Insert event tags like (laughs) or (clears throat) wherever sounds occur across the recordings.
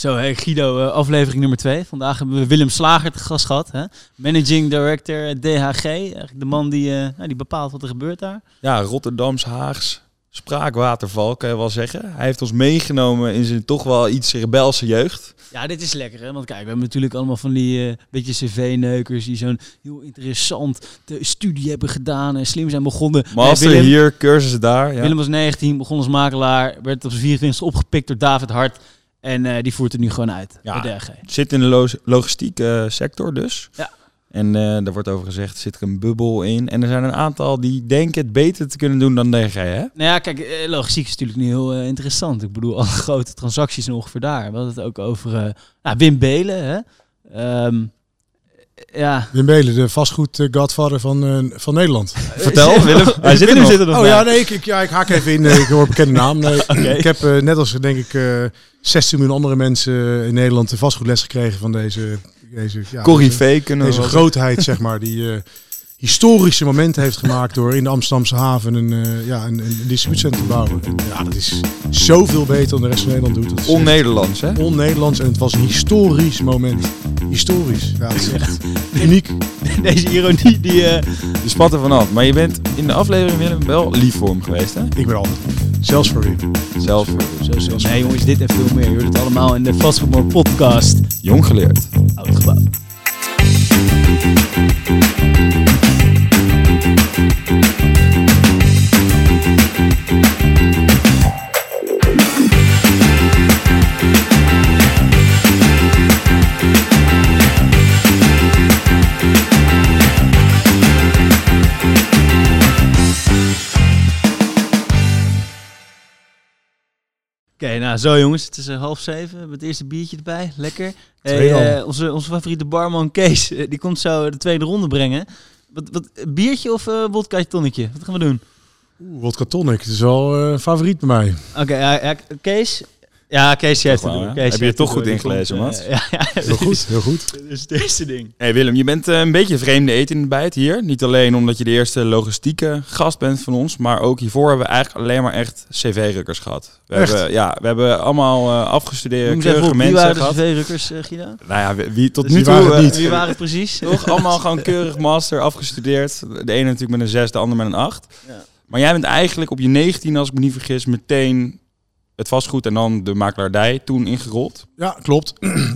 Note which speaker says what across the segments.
Speaker 1: Zo, hey Guido, uh, aflevering nummer 2. Vandaag hebben we Willem Slager te gast gehad. Hè? Managing Director DHG. Eigenlijk de man die, uh, nou, die bepaalt wat er gebeurt daar.
Speaker 2: Ja, Rotterdams Haags spraakwaterval, kan je wel zeggen. Hij heeft ons meegenomen in zijn toch wel iets rebelse jeugd.
Speaker 1: Ja, dit is lekker, hè? Want kijk, we hebben natuurlijk allemaal van die uh, beetje cv-neukers... die zo'n heel interessant studie hebben gedaan en slim zijn begonnen.
Speaker 2: Master Willem, hier, cursus daar. Ja.
Speaker 1: Willem was 19, begon als makelaar, werd op zijn 24 opgepikt door David Hart... En uh, die voert het nu gewoon uit. Ja, DRG.
Speaker 2: Zit in de lo logistieke uh, sector dus.
Speaker 1: Ja.
Speaker 2: En uh, daar wordt over gezegd, zit er een bubbel in. En er zijn een aantal die denken het beter te kunnen doen dan DRG, hè?
Speaker 1: Nou ja, kijk, logistiek is natuurlijk niet heel interessant. Ik bedoel, alle (laughs) grote transacties ongeveer daar. We hadden het ook over nou, Wim Belen, hè? Um, ja.
Speaker 3: Wim Belen, de vastgoed uh, godfather van, uh, van Nederland. (laughs)
Speaker 2: Vertel, Willem. Hij zit er nog. Zit er nog
Speaker 3: oh ja, nee, ik, ik, ja, ik haak even in. ik hoor een bekende naam. Nee, (laughs) okay. Ik heb uh, net als, denk ik, 16 miljoen andere mensen in Nederland de vastgoedles gekregen van deze... deze ja,
Speaker 2: kunnen
Speaker 3: Deze grootheid, zeg maar, die historische momenten heeft gemaakt door in de Amsterdamse haven een, uh, ja, een, een distributiecentrum te bouwen. Ja, dat is zoveel beter dan de rest van Nederland doet.
Speaker 2: On-Nederlands, hè?
Speaker 3: On-Nederlands en het was een historisch moment. Historisch. Ja, het is echt uniek. (laughs)
Speaker 1: Deze ironie, die... Uh...
Speaker 2: Je spat er vanaf. Maar je bent in de aflevering Willem wel lief voor hem geweest, hè?
Speaker 3: Ik ben altijd Zelfs voor Wim.
Speaker 2: Zelfs voor.
Speaker 1: Zelfs nee jongens, dit en veel meer. Je hoort het allemaal in de Vastgoedmore podcast.
Speaker 2: Jong geleerd.
Speaker 1: Oud gebouw. Thank you. Nou zo jongens, het is uh, half zeven. We hebben het eerste biertje erbij. Lekker. Hey, uh, onze, onze favoriete barman Kees, uh, die komt zo de tweede ronde brengen. Wat, wat, biertje of uh, wodka tonnetje? Wat gaan we doen?
Speaker 3: Oeh, wodka tonic. Dat is wel favoriet bij mij.
Speaker 1: Oké, okay, Kees, ja, Kees heeft het doen.
Speaker 2: Heb je het toch goed ingelezen, man? (laughs)
Speaker 1: Ja, ja,
Speaker 3: heel goed, heel goed. (laughs)
Speaker 1: Dat is het eerste ding.
Speaker 2: Hey Willem, je bent uh, een beetje vreemde eten in de bijt hier. Niet alleen omdat je de eerste logistieke gast bent van ons, maar ook hiervoor hebben we eigenlijk alleen maar echt cv-rukkers gehad. We
Speaker 3: echt?
Speaker 2: hebben, ja, we hebben allemaal uh, afgestudeerde keurige mensen
Speaker 1: wie waren
Speaker 2: gehad.
Speaker 1: de cv-rukkers, uh, Gida?
Speaker 2: Nou ja, wie, tot
Speaker 1: Dus
Speaker 2: nu toe...
Speaker 1: waren,
Speaker 2: eh,
Speaker 1: niet. Wie (laughs) waren het precies?
Speaker 2: Toch allemaal gewoon keurig master afgestudeerd. De ene natuurlijk met een 6, de ander met een 8.
Speaker 1: Ja.
Speaker 2: Maar jij bent eigenlijk op je 19, als ik me niet vergis, meteen het vastgoed en dan de makelaardij toen ingerold.
Speaker 3: Ja, klopt.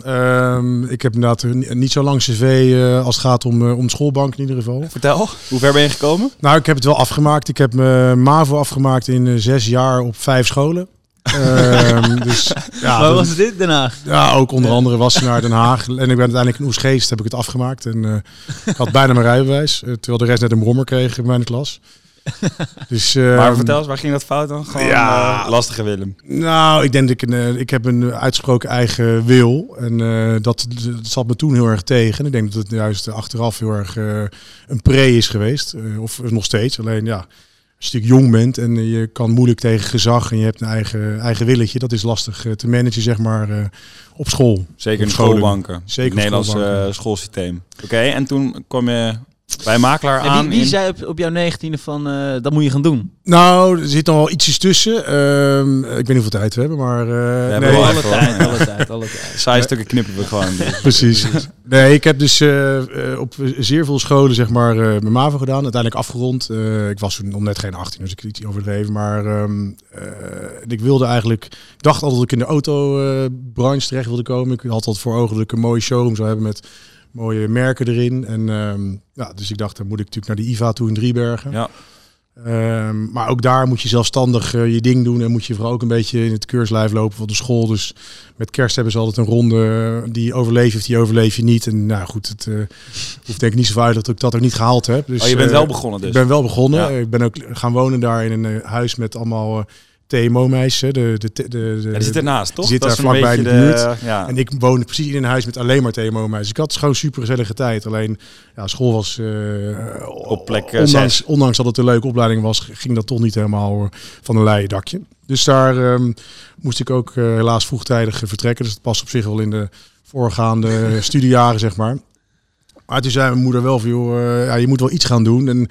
Speaker 3: um, (clears throat) ik heb inderdaad niet zo lang cv uh, als het gaat om, uh, om de schoolbank in ieder geval.
Speaker 2: Vertel, hoe ver ben je gekomen?
Speaker 3: Nou, ik heb het wel afgemaakt. Ik heb mijn MAVO afgemaakt in uh, zes jaar op vijf scholen. um, (laughs) dus, ja,
Speaker 1: Waar was dit? Den Haag?
Speaker 3: Ja, ook onder andere was naar Den Haag. En ik ben uiteindelijk in Oesgeest heb ik het afgemaakt. En ik had bijna mijn rijbewijs. terwijl de rest net een brommer kreeg in mijn klas. (laughs) Dus, uh,
Speaker 2: maar vertel eens, waar ging dat fout dan? Gewoon
Speaker 3: ja,
Speaker 2: uh, lastige Willem.
Speaker 3: Nou, ik denk dat ik een, uh, ik heb een uitgesproken eigen wil. En dat, dat zat me toen heel erg tegen. En ik denk dat het juist achteraf heel erg een pre is geweest. of nog steeds. Alleen ja, als je natuurlijk jong bent en je kan moeilijk tegen gezag en je hebt een eigen, eigen willetje, dat is lastig te managen, zeg maar, op school.
Speaker 2: Zeker
Speaker 3: op
Speaker 2: in schoolbanken.
Speaker 3: Zeker
Speaker 2: het Nederlandse schoolsysteem. Oké, okay, en toen kwam je bij makelaar aan.
Speaker 1: Wie, wie
Speaker 2: in...
Speaker 1: zei op, op jouw negentiende van uh, dat moet je gaan doen?
Speaker 3: Nou, er zit nog wel ietsjes tussen. Uh, ik weet niet hoeveel tijd we hebben, maar... Uh,
Speaker 1: we
Speaker 3: nee.
Speaker 1: hebben alle tijd, alle tijd, alle tijd. (laughs)
Speaker 2: Stukken knippen we gewoon. (laughs)
Speaker 3: Precies. Nee, ik heb dus op zeer veel scholen zeg maar mijn MAVO gedaan. Uiteindelijk afgerond. ik was toen nog net geen 18, dus ik iets overdreven. Maar um, ik wilde eigenlijk... Ik dacht altijd dat ik in de autobranche terecht wilde komen. Ik had altijd voor ogen dat ik een mooie showroom zou hebben met mooie merken erin. En um, ja, dus ik dacht, dan moet ik natuurlijk naar de IVA toe in Driebergen.
Speaker 2: Ja.
Speaker 3: Um, maar ook daar moet je zelfstandig uh, je ding doen en moet je vooral ook een beetje in het keurslijf lopen van de school. Dus met kerst hebben ze altijd een ronde die overleef je of die overleef je niet. En nou goed, het uh, hoeft denk ik niet zo uit dat ik dat ook niet gehaald heb. Dus,
Speaker 2: oh, je bent wel begonnen dus?
Speaker 3: Ik ben wel begonnen. Ja. Ik ben ook gaan wonen daar in een huis met allemaal... TMO-meisjes. De, de, de, de,
Speaker 2: ja, die zit ernaast, toch?
Speaker 3: Die zit
Speaker 2: dat
Speaker 3: daar vlakbij de, de buurt.
Speaker 2: Ja.
Speaker 3: En ik woonde precies in een huis met alleen maar TMO-meisjes. Ik had gewoon super gezellige tijd. Alleen, ja, school was... Uh,
Speaker 2: Op plek
Speaker 3: uh, ondanks, ondanks dat het een leuke opleiding was, ging dat toch niet helemaal van een leien dakje. Dus daar um, moest ik ook uh, helaas vroegtijdig vertrekken. Dus het past op zich wel in de voorgaande (laughs) studiejaren, zeg maar. Maar toen zei mijn moeder wel van, joh, ja, je moet wel iets gaan doen. En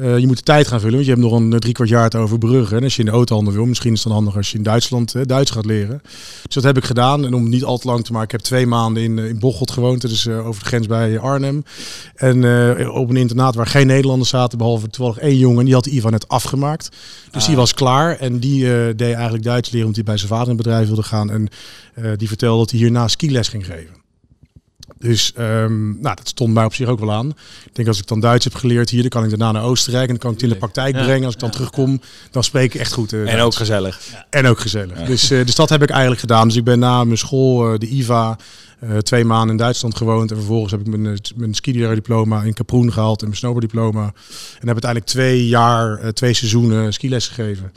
Speaker 3: je moet de tijd gaan vullen, want je hebt nog een drie kwart jaar te overbruggen. En als je in de autohandel wil, misschien is het dan handig als je in Duitsland uh, Duits gaat leren. Dus dat heb ik gedaan. En om het niet al te lang te maken, ik heb twee maanden in, in Bocholt gewoond. Dus uh, over de grens bij Arnhem. En uh, op een internaat waar geen Nederlanders zaten, behalve toevallig één jongen. Die had Ivan net afgemaakt. Dus die ah. was klaar. En die deed eigenlijk Duits leren, omdat hij bij zijn vader in het bedrijf wilde gaan. En die vertelde dat hij hierna skiles ging geven. Dus um, nou, dat stond mij op zich ook wel aan. Ik denk als ik dan Duits heb geleerd hier, dan kan ik daarna naar Oostenrijk en dan kan ik het in de praktijk brengen. Als ik dan terugkom, dan spreek ik echt goed.
Speaker 2: Uh, en ook gezellig.
Speaker 3: En ook gezellig. Dus, uh, dus dat heb ik eigenlijk gedaan. Dus ik ben na mijn school, uh, de IVA, twee maanden in Duitsland gewoond. En vervolgens heb ik mijn, mijn diploma in Kaproen gehaald en mijn snowboarddiploma. En heb uiteindelijk twee jaar, twee seizoenen skiles gegeven.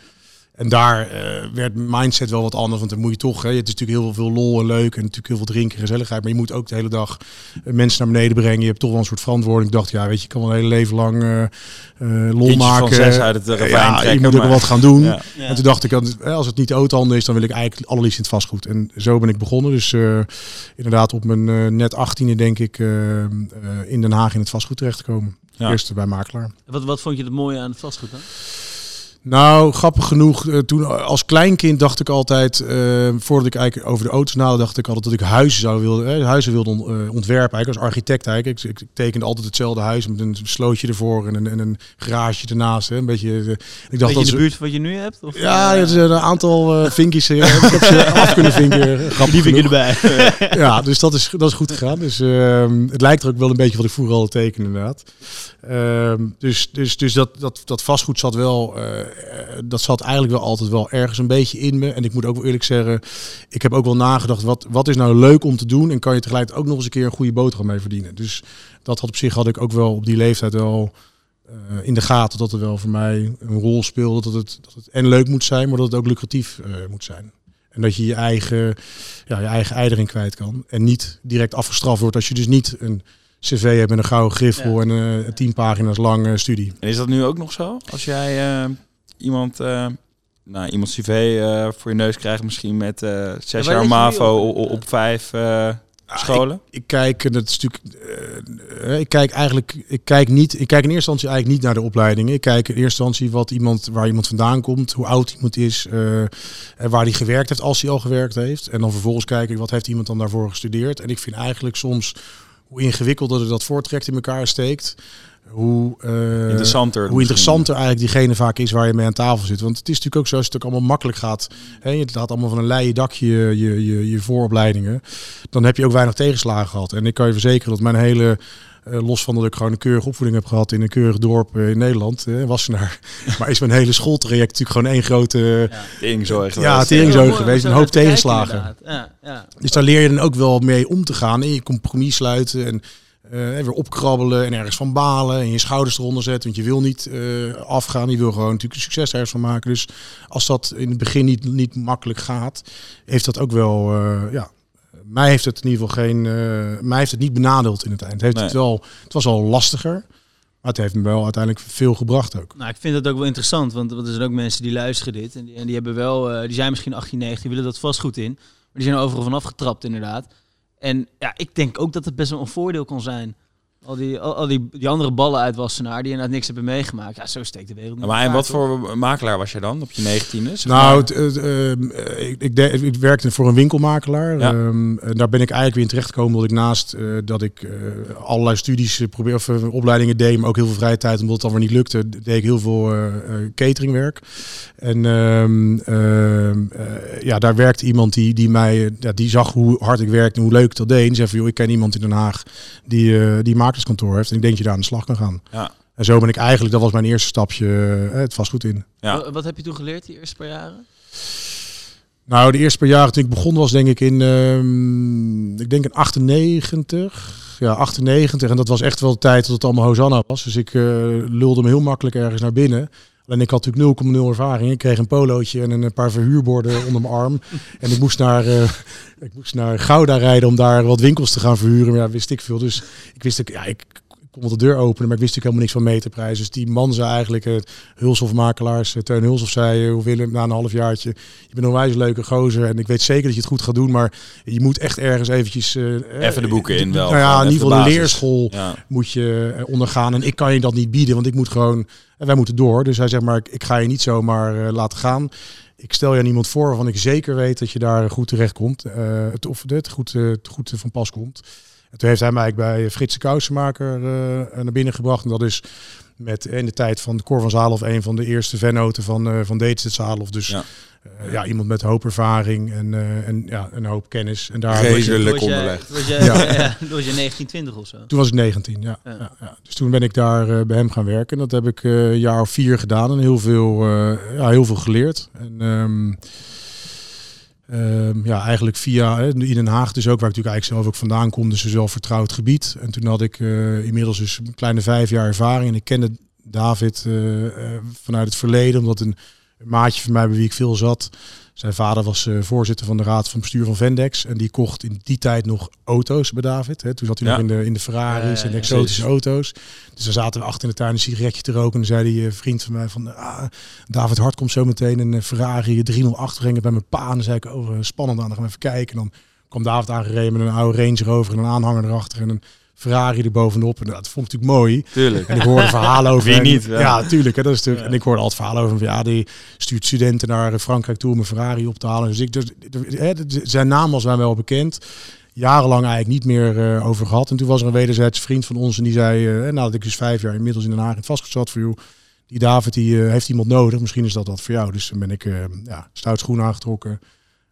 Speaker 3: En daar uh, werd mindset wel wat anders. Want dan moet je toch, hè, het is natuurlijk heel veel lol en leuk. En natuurlijk heel veel drinken, gezelligheid. Maar je moet ook de hele dag eh, mensen naar beneden brengen. Je hebt toch wel een soort verantwoording. Ik dacht, ja, weet je, je kan wel een hele leven lang uh, lol maken.
Speaker 2: Zes uit het
Speaker 3: ja, trekken, je moet ook wel wat gaan doen. Ja. En toen dacht ik, als het niet de autohandel is, dan wil ik eigenlijk allerliefst in het vastgoed. En zo ben ik begonnen. Dus inderdaad op mijn net achttiende denk ik in Den Haag in het vastgoed terecht te komen. Eerst bij makelaar.
Speaker 1: Wat, wat vond je het mooie aan het vastgoed dan?
Speaker 3: Nou, grappig genoeg, uh, toen als kleinkind dacht ik altijd, uh, voordat ik eigenlijk over de auto's nade, dacht ik altijd dat ik huizen zou willen, eh, huizen wilde ontwerpen, eigenlijk als architect eigenlijk. Ik, ik, tekende altijd hetzelfde huis met een slootje ervoor en een, en een garage ernaast. Hè. Een beetje,
Speaker 1: ik dacht dat de buurt wat je nu hebt? Of,
Speaker 3: ja, er zijn een aantal vinkjes. ik heb ze af kunnen vinken. (laughs)
Speaker 1: Die vinkje erbij. (laughs)
Speaker 3: ja, dus dat is, dat is goed gegaan. Dus ehm, het lijkt er ook wel een beetje wat ik vroeger al tekende inderdaad. Ehm, dus dus, dus dat, dat, dat vastgoed zat wel eh, dat zat eigenlijk wel altijd wel ergens een beetje in me. En ik moet ook wel eerlijk zeggen, ik heb ook wel nagedacht, wat, wat is nou leuk om te doen? En kan je tegelijkertijd ook nog eens een keer een goede boterham mee verdienen? Dus dat had op zich had ik ook wel op die leeftijd wel uh, in de gaten dat het wel voor mij een rol speelde. Dat het, dat het en leuk moet zijn, maar dat het ook lucratief uh, moet zijn. En dat je je eigen, ja, je eigen eider kwijt kan. En niet direct afgestraft wordt als je dus niet een cv hebt met een gouden griffel en uh, tien pagina's lang studie.
Speaker 2: En is dat nu ook nog zo? Als jij iemand, uh, nou, iemand CV uh, voor je neus krijgt, misschien met uh, zes jaar MAVO op, op vijf scholen?
Speaker 3: Ik, ik, kijk, dat is natuurlijk, ik kijk eigenlijk, ik kijk niet, ik kijk in eerste instantie eigenlijk niet naar de opleidingen. Ik kijk in eerste instantie wat iemand, waar iemand vandaan komt, hoe oud iemand is, en waar hij gewerkt heeft, als hij al gewerkt heeft. En dan vervolgens kijk ik, wat heeft iemand dan daarvoor gestudeerd. En ik vind eigenlijk soms, hoe ingewikkelder dat voortrekt in elkaar steekt, hoe, uh,
Speaker 2: interessanter,
Speaker 3: hoe interessanter eigenlijk diegene vaak is waar je mee aan tafel zit. Want het is natuurlijk ook zo, als het ook allemaal makkelijk gaat. Hè, het gaat allemaal van een leien dakje je, je, je vooropleidingen. Dan heb je ook weinig tegenslagen gehad. En ik kan je verzekeren dat mijn hele los van dat ik gewoon een keurige opvoeding heb gehad in een keurig dorp uh, in Nederland, uh, Wassenaar. (laughs) maar is mijn hele schooltraject natuurlijk gewoon één grote...
Speaker 2: Ja, teringzooi
Speaker 3: geweest. Ja, teringzooi geweest. Een hoop tegenslagen. Ja, ja. Dus daar leer je dan ook wel mee om te gaan. En je compromis sluiten en uh, weer opkrabbelen en ergens van balen en je schouders eronder zetten. Want je wil niet uh, afgaan, je wil gewoon natuurlijk een succes ergens van maken. Dus als dat in het begin niet, niet makkelijk gaat, heeft dat ook wel, uh, ja, mij heeft het in ieder geval geen, mij heeft het niet benadeeld in het eind. Het, heeft het, wel, het was al lastiger. Maar het heeft me wel uiteindelijk veel gebracht ook.
Speaker 1: Nou, ik vind het ook wel interessant, want er zijn ook mensen die luisteren dit. En die, en die hebben wel, die zijn misschien 18, 19, die willen dat vast goed in. Maar die zijn overal vanaf getrapt inderdaad. En ja, ik denk ook dat het best wel een voordeel kan zijn. Al die, al, die, die andere ballen uit Wassenaar die inderdaad niks hebben meegemaakt. Ja, zo steekt de wereld niet.
Speaker 2: Maar en wat voor makelaar was je dan op je negentiende?
Speaker 3: Nou, uh, ik, ik, ik, werkte voor een winkelmakelaar. Ja. Um, daar ben ik eigenlijk weer in terecht gekomen omdat ik naast uh, dat ik uh, allerlei studies probeer of opleidingen deed, maar ook heel veel vrije tijd omdat het dan weer niet lukte, deed ik heel veel cateringwerk. En um, ja, daar werkte iemand die, die mij, ja, die zag hoe hard ik werkte en hoe leuk ik dat deed. En zei van, joh, ik ken iemand in Den Haag die, die maakt kantoor heeft. En ik denk dat je daar aan de slag kan gaan. Ja. En zo ben ik eigenlijk, dat was mijn eerste stapje, eh, het vastgoed in.
Speaker 1: Ja. Wat heb je toen geleerd, die eerste paar jaren?
Speaker 3: Nou, de eerste paar jaren toen ik begon was denk ik in, um, ik denk in 98. Ja, 98. En dat was echt wel de tijd dat het allemaal Hosanna was. Dus ik uh, lulde me heel makkelijk ergens naar binnen. En ik had natuurlijk 0,0 ervaring. Ik kreeg een polootje en een paar verhuurborden onder mijn arm. En ik moest naar, uh, ik moest naar Gouda rijden om daar wat winkels te gaan verhuren. Maar ja, wist ik veel. Dus ik wist, ik, ja, ik kon de deur openen, maar ik wist natuurlijk helemaal niks van meterprijs. Dus die man zei eigenlijk, uh, Hulshofmakelaars, uh, Teun Hulshof zei, uh, Willem, na een halfjaartje, je bent een wijze leuke gozer en ik weet zeker dat je het goed gaat doen, maar je moet echt ergens eventjes...
Speaker 2: even de boeken in wel.
Speaker 3: Nou ja, in ieder geval de, leerschool moet je ondergaan en ik kan je dat niet bieden, want ik moet gewoon, en wij moeten door. Dus hij zegt maar, ik, ik ga je niet zomaar laten gaan ik stel je niemand voor waarvan ik zeker weet dat je daar goed terecht komt. Uh, het, of het goed, uh, goed van pas komt. En toen heeft hij mij bij Frits de Kousenmaker uh, naar binnen gebracht. En dat is met in de tijd van de Cor van Zaalhof een van de eerste vennoten van, uh, van Deetset Zaalhof. Dus ja. Uh, ja, iemand met hoop ervaring en, uh, en ja, een hoop kennis. En daar
Speaker 2: Redelijk onderlegd.
Speaker 1: Toen was je, ja. (laughs) ja, toen was je 1920 of zo?
Speaker 3: Toen was ik 19, ja. ja. ja dus toen ben ik daar bij hem gaan werken. Dat heb ik een jaar of vier gedaan en heel veel, ja, heel veel geleerd. En um, Um, ja, eigenlijk via in Den Haag dus ook, waar ik natuurlijk eigenlijk zelf ook vandaan kom, dus een vertrouwd gebied. En toen had ik uh, inmiddels dus een kleine vijf jaar ervaring en ik kende David uh, uh, vanuit het verleden, omdat een maatje van mij bij wie ik veel zat, zijn vader was uh, voorzitter van de raad van bestuur van Vendex. En die kocht in die tijd nog auto's bij David. Hè. Toen zat hij ja. nog in de, in de Ferraris en de exotische auto's. Dus dan zaten we achter in de tuin een sigaretje te roken. En dan zei die uh, vriend van mij van... Ah, David Hart komt zo meteen een Ferrari 308 brengen bij mijn pa. En dan zei ik, oh, spannend aan, dan gaan we even kijken. En dan kwam David aangereden met een oude Range Rover en een aanhanger erachter. En een Ferrari er bovenop. En dat vond ik natuurlijk mooi.
Speaker 2: Tuurlijk.
Speaker 3: En ik hoorde verhalen over.
Speaker 2: Wie niet?
Speaker 3: Ja, tuurlijk. Hè, dat is natuurlijk, En ik hoorde altijd verhalen over. Ja, die stuurt studenten naar Frankrijk toe om een Ferrari op te halen. Dus ik, dus, hè, zijn naam was mij wel bekend. Jarenlang eigenlijk niet meer uh, over gehad. En toen was er een wederzijds vriend van ons en die zei, uh, nou dat ik dus vijf jaar inmiddels in Den Haag in vastgezet voor jou. Die David die uh, heeft iemand nodig. Misschien is dat wat voor jou. Dus dan ben ik ja, stout schoen aangetrokken.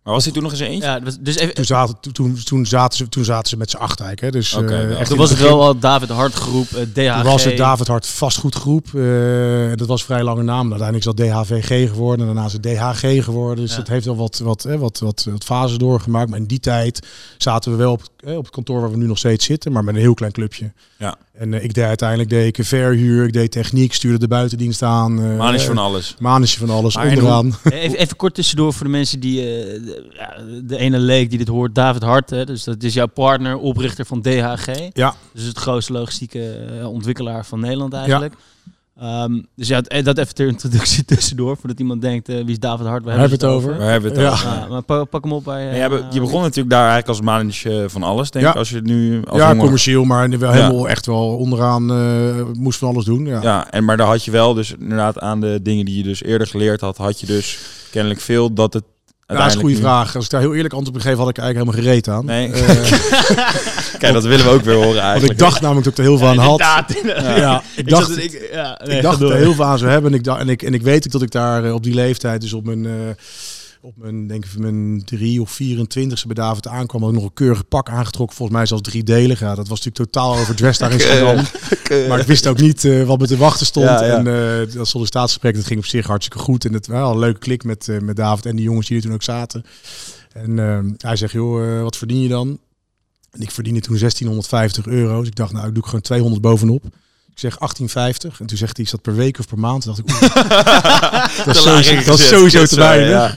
Speaker 2: Maar was hij toen nog eens eentje?
Speaker 1: Ja, dus even...
Speaker 3: toen, zaten, toen, toen, zaten ze, toen zaten ze met z'n acht eigenlijk. Hè. Dus,
Speaker 1: okay, uh, echt toen was het wel al David Hart groep, uh, DHG. Toen
Speaker 3: was het David Hart vastgoedgroep. Uh, dat was vrij lange naam. Uiteindelijk is dat DHVG geworden. En daarna is het DHG geworden. Dus ja. het heeft wel wat, wat, wat, wat, wat, wat fases doorgemaakt. Maar in die tijd zaten we wel op, op het kantoor waar we nu nog steeds zitten. Maar met een heel klein clubje.
Speaker 2: Ja.
Speaker 3: En uh, ik deed uiteindelijk deed ik verhuur, ik deed techniek, stuurde de buitendienst aan. Uh,
Speaker 2: Manisje van alles.
Speaker 3: Manisje van alles, maar onderaan.
Speaker 1: Even, even, kort tussendoor voor de mensen die, uh, de, ja, de, ene leek die dit hoort, David Hart. Hè, dus dat is jouw partner, oprichter van DHG.
Speaker 3: Ja.
Speaker 1: Dus het grootste logistieke ontwikkelaar van Nederland eigenlijk. Ja. Um, dus ja, dat even ter introductie (laughs) tussendoor, voordat iemand denkt, uh, wie is David Hart?
Speaker 3: Waar hebben het over?
Speaker 2: Waar hebben het over?
Speaker 1: Ja. maar pak, pak, hem op bij... Uh,
Speaker 2: ja, je begon natuurlijk daar eigenlijk als manager van alles, denk ik, als je het nu... Als
Speaker 3: ja, honger... commercieel, maar wel helemaal echt wel onderaan uh, moest van alles doen. Ja.
Speaker 2: ja, en maar daar had je wel dus inderdaad aan de dingen die je dus eerder geleerd had, had je dus kennelijk veel dat het
Speaker 3: ja, dat is een goede vraag. Als ik daar heel eerlijk antwoord op geef, had ik eigenlijk helemaal gereed aan.
Speaker 2: Nee. Uh, (laughs) Kijk, dat willen we ook weer horen eigenlijk.
Speaker 3: Want ik dacht namelijk dat ik er heel veel aan had.
Speaker 1: Ja,
Speaker 3: ja, ik dacht, ik, ja, nee, ik dacht dat er heel veel aan zou hebben. En ik, en, ik, en ik weet dat ik daar uh, op die leeftijd, dus op mijn... Uh, op mijn, denk ik, mijn 3 of 24 e bij David aankwam, had ik nog een keurig pak aangetrokken. Volgens mij zelfs driedelig. Ja, dat was natuurlijk totaal overdressed daar in Amsterdam. maar ik wist ook niet uh, wat me te wachten stond. Ja, ja. En uh, dat sollicitatiesgesprek, dat ging op zich hartstikke goed. En het was wel een leuke klik met, uh, met David en die jongens die er toen ook zaten. En hij zegt, joh, wat verdien je dan? En ik verdiende toen 1650 euro. Dus ik dacht, nou, ik doe gewoon 200 bovenop. Ik zeg 1850. En toen zegt hij, is dat per week of per maand? Toen dacht ik, (laughs) dat, is sowieso, dat is sowieso te weinig. Ja.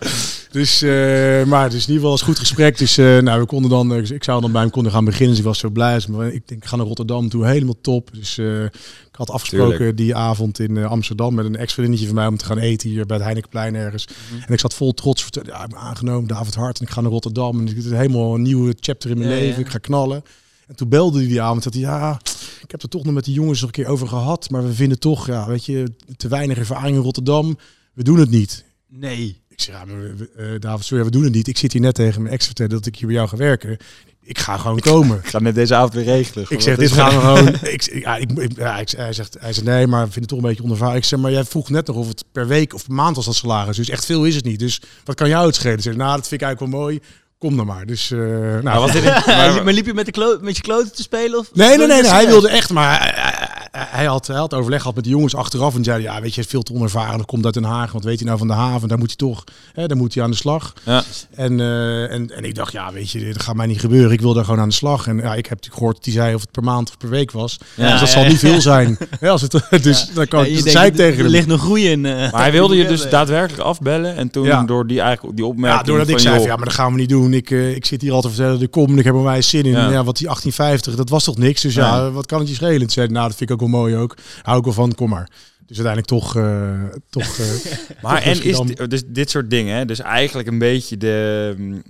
Speaker 3: Dus, uh, maar het is in ieder geval een goed gesprek. Dus uh, nou, we konden dan, uh, ik zou dan bij hem konden gaan beginnen. Dus ik was zo blij. Dus, maar ik denk, ik ga naar Rotterdam toe, helemaal top. Dus ik had afgesproken Tuurlijk. die avond in Amsterdam met een ex-vriendinnetje van mij om te gaan eten hier bij het Heinekenplein ergens. Mm -hmm. En ik zat vol trots. Ja, ik ben aangenomen, David Hart. En ik ga naar Rotterdam. En ik heb helemaal een nieuwe chapter in mijn ja, leven. Ja. Ik ga knallen. En toen belde hij die avond. Dat hij, ja, ik heb er toch nog met de jongens nog een keer over gehad. Maar we vinden toch, ja, weet je, te weinig ervaring in Rotterdam. We doen het niet.
Speaker 1: Nee.
Speaker 3: Ik zeg, ja, maar, uh, David, sorry, we doen het niet. Ik zit hier net tegen mijn ex vertellen dat ik hier bij jou ga werken. Ik ga gewoon komen.
Speaker 2: Ik (laughs) ga net deze avond weer regelen.
Speaker 3: Ik zeg, dit gaan we gewoon. (laughs) Ik, ja, ik, ja, ik, hij, zegt, hij zegt, nee, maar ik vind het toch een beetje ondervaar. Ik zeg, maar jij vroeg net nog of het per week of per maand was dat salaris. Dus echt veel is het niet. Dus wat kan jou het schelen? Zeg, nou, dat vind ik eigenlijk wel mooi kom dan maar. Dus, uh, nou,
Speaker 1: maar, was dit (laughs) maar, maar, liep je met, de klo met je kloten te spelen? Of
Speaker 3: nee, nee, nee, nee, hij wilde echt, maar hij, hij, hij, had, hij had overleg gehad met de jongens achteraf en zei ja, weet je, veel te onervaren, dat komt uit Den Haag, wat weet hij nou van de haven, daar moet hij toch, hè, daar moet hij aan de slag. Ja. En, uh, en, en ik dacht, ja, weet je, dat gaat mij niet gebeuren, ik wil daar gewoon aan de slag. En ja, ik heb natuurlijk gehoord dat hij zei of het per maand of per week was. Ja, dus dat zal niet veel zijn. ja, als het, dus dan kan ik, zei ik tegen
Speaker 1: Er ligt nog groei in. Uh,
Speaker 2: maar hij wilde je dus (laughs) daadwerkelijk afbellen en toen door die, eigenlijk, die opmerking
Speaker 3: Ja, doordat ik zei, ja, maar dat gaan we niet doen. Ik, uh, ik zit hier altijd te vertellen, de kom, ik heb er mij zin in. Ja. wat die 1850, dat was toch niks? Dus ja, wat kan het je schelen? zei, nou, dat vind ik ook wel mooi ook. Hou ik wel van, kom maar. Dus uiteindelijk toch... Uh, toch uh, (laughs)
Speaker 2: maar en is dus dit soort dingen, hè? dus eigenlijk een beetje de... Mm,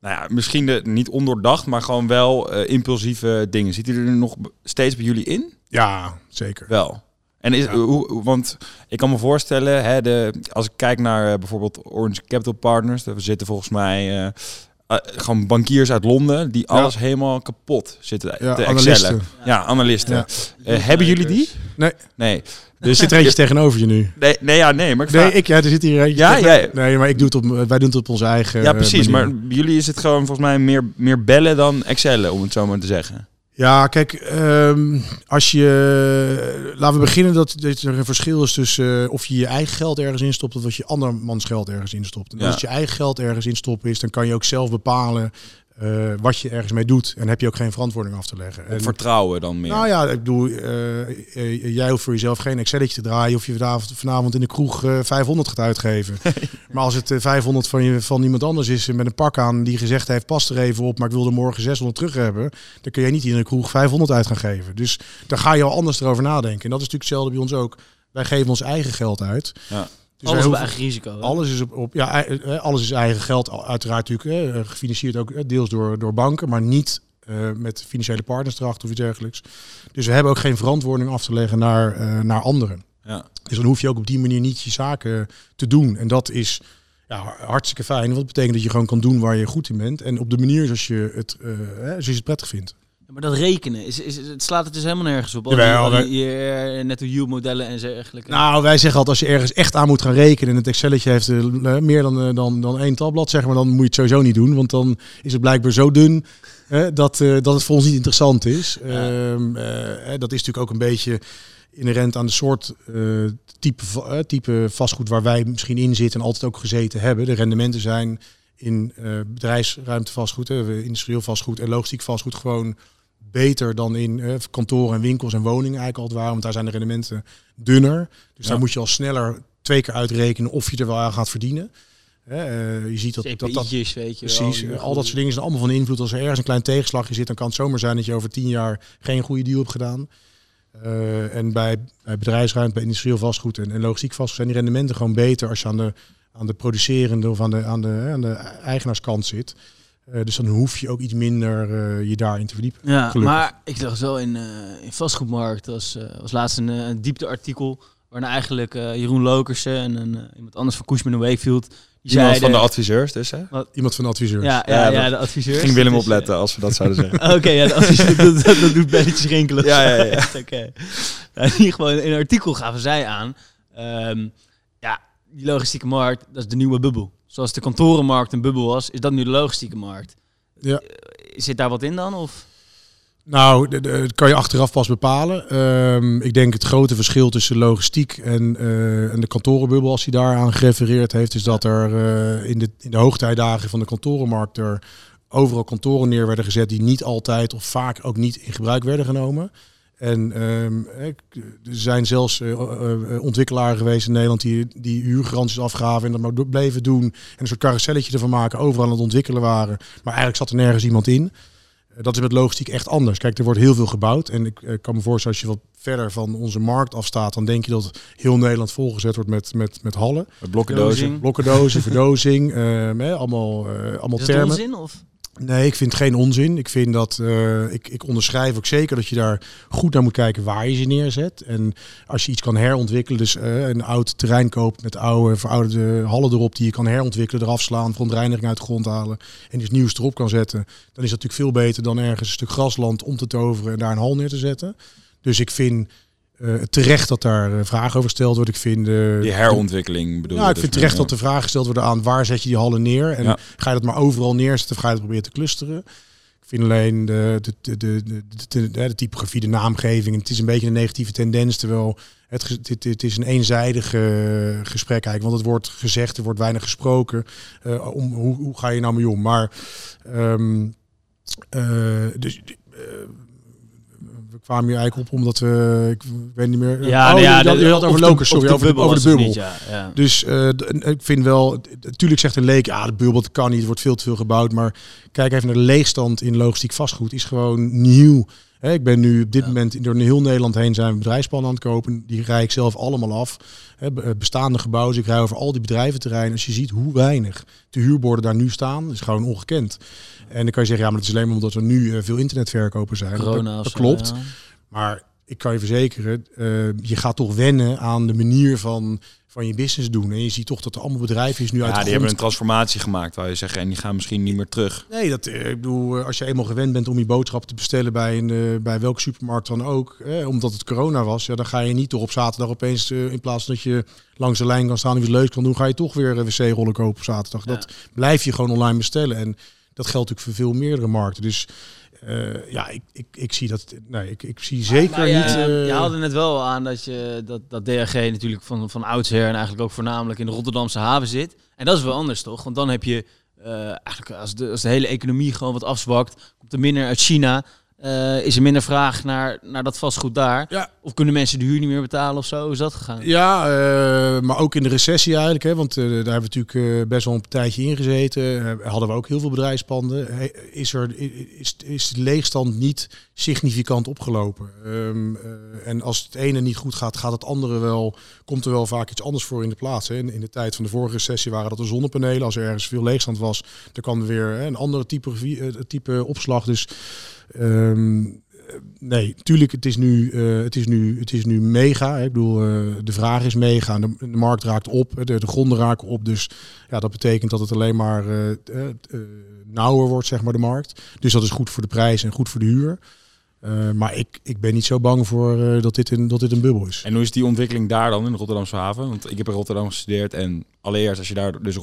Speaker 2: nou ja, misschien de, niet ondoordacht, maar gewoon wel uh, impulsieve dingen. Ziet u er nog steeds bij jullie in?
Speaker 3: Ja, zeker.
Speaker 2: Wel. En is, hoe, want ik kan me voorstellen, hè, de, als ik kijk naar bijvoorbeeld Orange Capital Partners, we zitten volgens mij uh, gewoon bankiers uit Londen die alles helemaal kapot zitten ja, te analisten. Ja, analisten. Uh, hebben jullie die?
Speaker 3: Nee.
Speaker 2: Nee.
Speaker 3: Dus zit er eentje (laughs) tegenover je nu?
Speaker 2: Nee, nee, ja, nee. Maar
Speaker 3: ik nee, ik, ja, er zit hier eentje.
Speaker 2: Ja, ja.
Speaker 3: Nee, maar ik doe het op, wij doen het op onze eigen.
Speaker 2: Ja, precies. Maar jullie is het gewoon volgens mij meer, meer bellen dan excellen, om het zo maar te zeggen.
Speaker 3: Ja, kijk, um, als je. Laten we beginnen dat, dat er een verschil is tussen uh, of je je eigen geld ergens instopt of dat je andermans geld ergens instopt. En als je eigen geld ergens instoppen is, dan kan je ook zelf bepalen uh, wat je ergens mee doet. En heb je ook geen verantwoording af te leggen. En,
Speaker 2: vertrouwen dan meer?
Speaker 3: Nou ja, ik bedoel, uh, jij hoeft voor jezelf geen Excelletje te draaien of je vanavond, vanavond in de kroeg 500 gaat uitgeven. (laughs) maar als het 500 van, je, van iemand anders is met een pak aan die gezegd heeft, pas er even op, maar ik wil er morgen 600 terug hebben, dan kun jij niet in de kroeg 500 uit gaan geven. Dus dan ga je al anders erover nadenken. En dat is natuurlijk hetzelfde bij ons ook. Wij geven ons eigen geld uit.
Speaker 1: Ja. Dus alles op eigen risico.
Speaker 3: Alles is op, op, ja, alles is eigen geld, uiteraard natuurlijk hè, gefinancierd ook deels door, door banken, maar niet uh, met financiële partners erachter of iets dergelijks. Dus we hebben ook geen verantwoording af te leggen naar, uh, naar anderen. Ja. Dus dan hoef je ook op die manier niet je zaken te doen. En dat is ja, hartstikke fijn. Want dat betekent dat je gewoon kan doen waar je goed in bent. En op de manier zoals je het, uh, zoals je het prettig vindt
Speaker 1: maar dat rekenen, is, is, het slaat het dus helemaal nergens op. Al die, je, net de modellen en dergelijke.
Speaker 3: Nou, wij zeggen altijd, als je ergens echt aan moet gaan rekenen... en het Excelletje heeft uh, meer dan, uh, dan, dan één tabblad, zeg maar... dan moet je het sowieso niet doen. Want dan is het blijkbaar zo dun uh, dat, dat het voor ons niet interessant is. Ehm, dat is natuurlijk ook een beetje inherent aan de soort type, type vastgoed... waar wij misschien in zitten en altijd ook gezeten hebben. De rendementen zijn in bedrijfsruimte vastgoed, industrieel vastgoed en logistiek vastgoed... gewoon beter dan in uh, kantoren en winkels en woningen eigenlijk al het Want daar zijn de rendementen dunner. Dus daar moet je al sneller twee keer uitrekenen of je er wel aan gaat verdienen. Uh, je ziet dat, dat, dat
Speaker 1: weet je
Speaker 3: precies, wel, al dat soort dingen zijn allemaal van invloed. Als er ergens een klein tegenslagje zit, dan kan het zomaar zijn dat je over tien jaar geen goede deal hebt gedaan. Uh, en bij, bij bedrijfsruimte, bij industrieel vastgoed en, en logistiek vastgoed zijn die rendementen gewoon beter als je aan de, aan de producerende of aan de, aan de, aan de eigenaarskant zit. Uh, dus dan hoef je ook iets minder uh, je daarin te verdiepen.
Speaker 1: Ja, maar ik zag zo in, uh, in vastgoedmarkt als, als laatst een, een diepteartikel waarna eigenlijk Jeroen Lokersen en een, iemand anders van Cushman Wakefield
Speaker 2: die Iemand van de adviseurs dus, hè?
Speaker 3: Wat? Iemand van de adviseurs.
Speaker 1: Ja, ja, ja, de adviseurs.
Speaker 2: Ging Willem opletten als we dat zouden zeggen. (laughs)
Speaker 1: Oké, ja, de adviseurs, dat, dat, dat, doet belletjes rinkelen.
Speaker 2: Ja, ja, (laughs) ja.
Speaker 1: Oké. Okay. Nou, in gewoon in een artikel gaven zij aan, um, ja, die logistieke markt, dat is de nieuwe bubbel zoals de kantorenmarkt een bubbel was, is dat nu de logistieke markt. Ja. Eh, zit daar wat in dan? Of?
Speaker 3: Nou, dat kan je achteraf pas bepalen. Um, ik denk het grote verschil tussen logistiek en, uh, en de kantorenbubbel, als hij daar aan gerefereerd heeft, is dat er uh, in, de, in de hoogtijdagen van de kantorenmarkt er overal kantoren neer werden gezet die niet altijd of vaak ook niet in gebruik werden genomen. En um, er zijn zelfs uh, ontwikkelaren geweest in Nederland die, die huurgaranties afgaven en dat maar bleven doen. En een soort carouselletje ervan maken, overal aan het ontwikkelen waren. Maar eigenlijk zat er nergens iemand in. dat is met logistiek echt anders. Kijk, er wordt heel veel gebouwd. En ik kan me voorstellen, als je wat verder van onze markt afstaat, dan denk je dat heel Nederland volgezet wordt met, met, met hallen.
Speaker 2: Met blokkendozen.
Speaker 3: Blokkendozen, (laughs) verdozing. Ehm, allemaal, allemaal is termen.
Speaker 1: Onzin, of?
Speaker 3: Nee, ik vind geen onzin. Ik vind dat uh, ik, ik onderschrijf ook zeker dat je daar goed naar moet kijken waar je ze neerzet. En als je iets kan herontwikkelen, dus uh, een oud terrein koopt met oude, verouderde hallen erop die je kan herontwikkelen, eraf slaan, verontreiniging uit de grond halen en iets nieuws erop kan zetten, dan is dat natuurlijk veel beter dan ergens een stuk grasland om te toveren en daar een hal neer te zetten. Dus ik vind uh, terecht dat daar uh, vragen over gesteld wordt. Ik vind uh,
Speaker 2: die herontwikkeling bedoel.
Speaker 3: Ja, ik vind terecht dat de vragen gesteld worden aan waar zet je die hallen neer en ga je dat maar overal neerzetten of ga je het proberen te clusteren. Ik vind alleen de, de, de, de, de, typografie, de naamgeving, het is een beetje een negatieve tendens, terwijl het, het, het is een eenzijdig gesprek eigenlijk, want het wordt gezegd, er wordt weinig gesproken. Uh, om, hoe, hoe ga je nou mee om? Maar um, uh, dus, kwamen hier eigenlijk op omdat we, ik weet niet meer.
Speaker 1: Ja, oh,
Speaker 3: ja,
Speaker 1: je,
Speaker 3: je had over Locus, sorry, over de, over de bubbel.
Speaker 1: Niet, ja, ja.
Speaker 3: Dus uh, ik vind wel, natuurlijk zegt een leek, ja, de bubbel dat kan niet, er wordt veel te veel gebouwd. Maar kijk even naar de leegstand in logistiek vastgoed, is gewoon nieuw. Ik ben nu op dit ja. moment door heel Nederland heen zijn we bedrijfspannen aan het kopen. Die rij ik zelf allemaal af. Hè, bestaande gebouwen, dus ik rij over al die bedrijventerreinen. Als je ziet hoe weinig de huurborden daar nu staan, is gewoon ongekend. En dan kan je zeggen, ja, maar het is alleen maar omdat er nu uh, veel internetverkopen zijn.
Speaker 1: Corona
Speaker 3: dat, dat klopt.
Speaker 1: Ja.
Speaker 3: Maar ik kan je verzekeren, uh, je gaat toch wennen aan de manier van, van je business doen. En je ziet toch dat er allemaal bedrijven is nu uit
Speaker 2: Ja, die
Speaker 3: grond.
Speaker 2: hebben een transformatie gemaakt, waar je zeggen. En die gaan misschien niet meer terug.
Speaker 3: Nee, dat, eh, ik bedoel, als je eenmaal gewend bent om je boodschap te bestellen bij, een, uh, bij welke supermarkt dan ook, eh, omdat het corona was, ja, dan ga je niet toch op zaterdag opeens, uh, in plaats van dat je langs de lijn kan staan en iets leuks kan doen, ga je toch weer wc-rollen kopen op zaterdag.
Speaker 1: Ja.
Speaker 3: Dat blijf je gewoon online bestellen. En dat geldt natuurlijk voor veel meerdere markten. Dus uh, ja, ik, ik, ik zie dat. Nee, ik, ik zie zeker niet.
Speaker 1: Je
Speaker 3: uh,
Speaker 1: haalde net wel aan dat, je, dat, dat DRG natuurlijk van, van oudsher en eigenlijk ook voornamelijk in de Rotterdamse haven zit. En dat is wel anders toch? Want dan heb je uh, eigenlijk als de, als de hele economie gewoon wat afzwakt, komt er minder uit China. Uh, is er minder vraag naar, naar dat vastgoed daar?
Speaker 3: Ja.
Speaker 1: Of kunnen mensen de huur niet meer betalen of zo? Is dat gegaan?
Speaker 3: Ja, uh, maar ook in de recessie eigenlijk. Hè, want uh, daar hebben we natuurlijk best wel een tijdje in gezeten. hadden we ook heel veel bedrijfspanden. Is, er, is, is de leegstand niet significant opgelopen? Um, en als het ene niet goed gaat, gaat het andere wel. Komt er wel vaak iets anders voor in de plaats. Hè. In, in de tijd van de vorige recessie waren dat de zonnepanelen. Als er ergens veel leegstand was, dan kwam er weer hè, een andere type, type opslag. Dus Um, nee, tuurlijk, het is nu, uh, het is nu, het is nu mega. Hè. Ik bedoel, de vraag is mega. De, de markt raakt op, de, de gronden raken op. Dus ja, dat betekent dat het alleen maar nauwer wordt, zeg maar, de markt. Dus dat is goed voor de prijs en goed voor de huur. Uh, maar ik, ik ben niet zo bang voor uh, dat, dit een, dat dit een bubbel is.
Speaker 2: En hoe is die ontwikkeling daar dan in de Rotterdamse haven? Want ik heb in Rotterdam gestudeerd en allereerst als je daar dus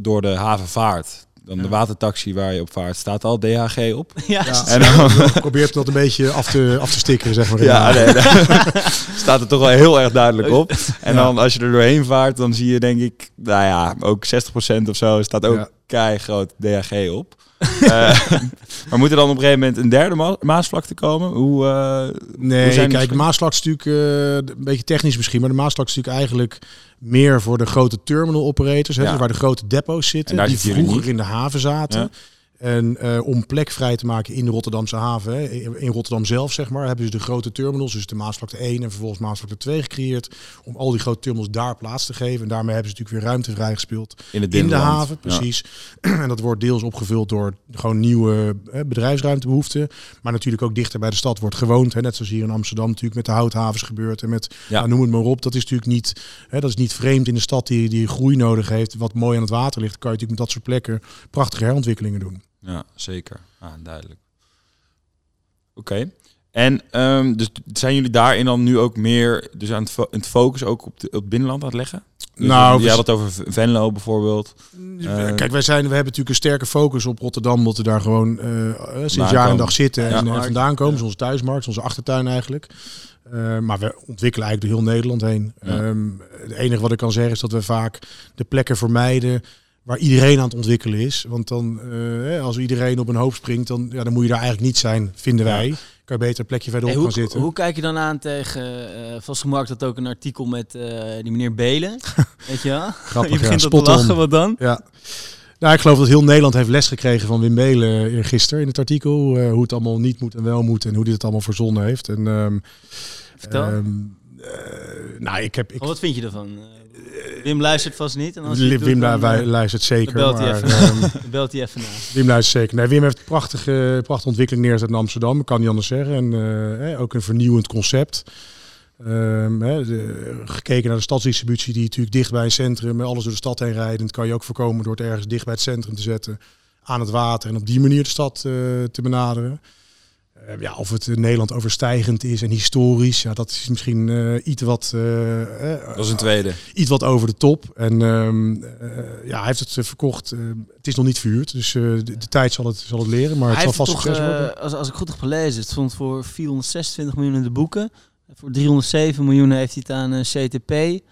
Speaker 2: door de haven vaart, dan ja. de watertaxi waar je op vaart, staat al DHG op. (laughs)
Speaker 1: Ja,
Speaker 3: ja
Speaker 2: en dan (laughs)
Speaker 3: probeert dat een beetje af te, af te stikken, zeg maar.
Speaker 2: Ja, nee, nee. (laughs) staat er toch wel heel erg duidelijk op. En ja. dan als je er doorheen vaart, dan zie je denk ik, nou ja, ook 60% of zo staat ook ja. kei groot DHG op. uh, (laughs) maar moet er dan op een gegeven moment een derde ma maasvlakte komen? Hoe, uh,
Speaker 3: nee,
Speaker 2: hoe zijn
Speaker 3: kijk, Maasvlakte is natuurlijk uh, een beetje technisch misschien, maar de Maasvlakte is natuurlijk eigenlijk meer voor de grote terminal operators, hè,
Speaker 2: Ja.
Speaker 3: dus waar de grote depots
Speaker 2: En
Speaker 3: zitten, die vroeger in de haven zaten.
Speaker 2: Ja.
Speaker 3: En eh, om plek vrij te maken in de Rotterdamse haven, hè, in Rotterdam zelf zeg maar, hebben ze de grote terminals, dus de Maasvlakte 1 en vervolgens Maasvlakte 2 gecreëerd, om al die grote terminals daar plaats te geven. En daarmee hebben ze natuurlijk weer ruimte vrijgespeeld
Speaker 2: In, het
Speaker 3: in de haven,
Speaker 2: Ja.
Speaker 3: precies. (clears throat) en dat wordt deels opgevuld door gewoon nieuwe eh, bedrijfsruimtebehoeften. Maar natuurlijk ook dichter bij de stad wordt gewoond. Hè, net zoals hier in Amsterdam natuurlijk met de houthavens gebeurt. En met,
Speaker 2: Ja.
Speaker 3: nou, noem het maar op. Dat is natuurlijk niet, hè, dat is niet vreemd in de stad die, die groei nodig heeft. Wat mooi aan het water ligt. Kan je natuurlijk met dat soort plekken prachtige herontwikkelingen doen.
Speaker 2: Ja, zeker. Ah, duidelijk. Oké. En ehm, dus zijn jullie daarin dan nu ook meer dus aan het, fo- aan het focus ook op, de, op het binnenland aan het leggen? Dus
Speaker 3: Nou,
Speaker 2: je
Speaker 3: we-
Speaker 2: had het over Venlo bijvoorbeeld. Eh,
Speaker 3: Kijk, wij zijn, we hebben natuurlijk een sterke focus op Rotterdam, omdat we daar gewoon eh, sinds jaar en dag zitten en
Speaker 2: Ja.
Speaker 3: vandaan komen.
Speaker 1: Ja.
Speaker 3: is onze thuismarkt, is onze achtertuin eigenlijk. Eh, maar we ontwikkelen eigenlijk door heel Nederland heen.
Speaker 2: Ja.
Speaker 3: Ehm, het enige wat ik kan zeggen is dat we vaak de plekken vermijden waar iedereen aan het ontwikkelen is. Want dan, eh, als iedereen op een hoop springt, dan, ja, dan moet je daar eigenlijk niet zijn, vinden
Speaker 2: Ja.
Speaker 3: wij. Kan je beter een plekje verderop
Speaker 1: Hey,
Speaker 3: gaan
Speaker 1: hoe,
Speaker 3: zitten.
Speaker 1: hoe kijk je dan aan tegen uh, vastgemarkt dat ook een artikel met eh, die meneer Belen? (laughs) Weet je wel?
Speaker 3: Grappig, (laughs)
Speaker 1: je begint
Speaker 3: ja,
Speaker 1: te
Speaker 3: on.
Speaker 1: lachen, wat dan?
Speaker 3: Ja. Nou, ik geloof dat heel Nederland heeft les gekregen van Wim Belen gisteren in het artikel. hoe het allemaal niet moet en wel moet en hoe hij het allemaal verzonnen heeft. En, ehm,
Speaker 1: Vertel.
Speaker 3: ehm, eh, nou, ik heb... Ik,
Speaker 1: Oh, wat vind je ervan? Wim luistert vast niet. En als hij het
Speaker 3: Wim
Speaker 1: doet, dan, eh,
Speaker 3: luistert zeker.
Speaker 1: dan belt hij
Speaker 3: maar,
Speaker 1: even.
Speaker 3: ehm,
Speaker 1: dan (laughs) belt hij even na.
Speaker 3: Wim luistert zeker. Nee, Wim heeft een prachtige, prachtige ontwikkeling neergezet in Amsterdam. Ik kan niet anders zeggen. En eh, ook een vernieuwend concept. Ehm, de- gekeken naar de stadsdistributie, die natuurlijk dicht bij een centrum, met alles door de stad heen rijdend, kan je ook voorkomen door het ergens dicht bij het centrum te zetten, aan het water en op die manier de stad eh, te benaderen. Uh, ja, of het in Nederland overstijgend is en historisch, ja, dat is misschien uh, iets wat. Uh,
Speaker 2: dat is een tweede.
Speaker 3: Iets wat over de top. En um, ja, hij heeft het verkocht. het is nog niet verhuurd, dus de, de, tijd zal het, zal het leren. Maar hij het zal vast
Speaker 1: toch, worden. Als, als ik goed heb gelezen, het stond voor 426 miljoen in de boeken. Voor 307 miljoen heeft hij het aan CTP.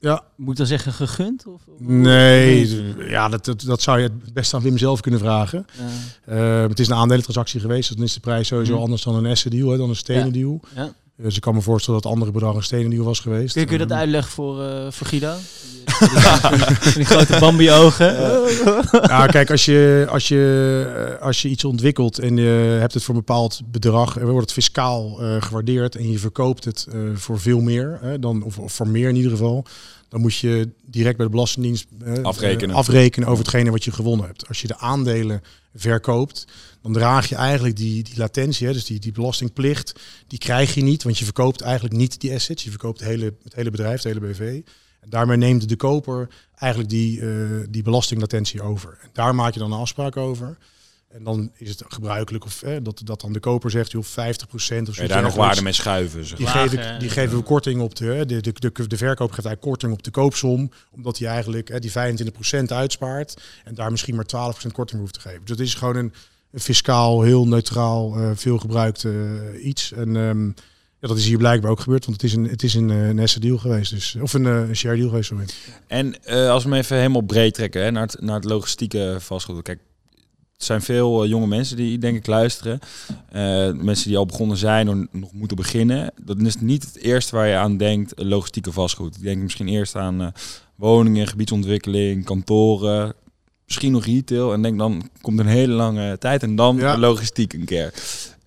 Speaker 3: Ja.
Speaker 1: Moet ik dan zeggen gegund? Of,
Speaker 3: nee, ja, dat, dat, dat, zou je het best aan Wim zelf kunnen vragen. Ja. Uh, het is een aandelentransactie geweest, dus dan is de prijs sowieso mm. anders dan een asset deal, hè, dan een stenen deal. Ja. Dus ik kan me voorstellen dat andere bedrag een stenen deal was geweest.
Speaker 1: Kun je, kun je dat ehm, uitleggen voor, uh, voor Guido? (laughs) die grote Bambi-ogen.
Speaker 3: Ja. kijk, als je, als, je, eh, als je iets ontwikkelt en je hebt het voor een bepaald bedrag, en wordt het fiscaal uh, gewaardeerd en je verkoopt het uh, voor veel meer, dan, of, of, voor meer in ieder geval, dan moet je direct bij de Belastingdienst
Speaker 2: afrekenen.
Speaker 3: afrekenen over hetgene wat je gewonnen hebt. Als je de aandelen verkoopt, dan draag je eigenlijk die, die latentie, hè, dus die, die belastingplicht, die krijg je niet, want je verkoopt eigenlijk niet die assets. Je verkoopt het hele, het hele bedrijf, het hele BV. En daarmee neemt de koper eigenlijk die, uh, die belastinglatentie over. En daar maak je dan een afspraak over. En dan is het gebruikelijk of, eh, dat, dat dan de koper zegt, joh, 50% of zo.
Speaker 2: daar nog waarde mee schuiven.
Speaker 3: Zeg. Die, geven, die geven we korting op de, de, de, de, de verkoop geeft eigenlijk korting op de koopsom, omdat hij eigenlijk hè, die 25% uitspaart en daar misschien maar 12% korting hoeft te geven. Dus dat is gewoon een, een fiscaal heel neutraal, uh, veel gebruikt uh, iets. En um, ja, dat is hier blijkbaar ook gebeurd, want het is een, het is een, eh, een asset deal geweest. Dus, of een, een share deal geweest. Sorry.
Speaker 2: En uh, als we hem even helemaal breed trekken hè, naar, het, naar het logistieke vastgoed. Kijk, het zijn veel uh, jonge mensen die denk ik luisteren. mensen die al begonnen zijn of nog moeten beginnen. Dat is niet het eerste waar je aan denkt, logistieke vastgoed. Ik denk misschien eerst aan woningen, gebiedsontwikkeling, kantoren, misschien nog retail. En denk dan komt een hele lange tijd en dan ja. logistiek een keer.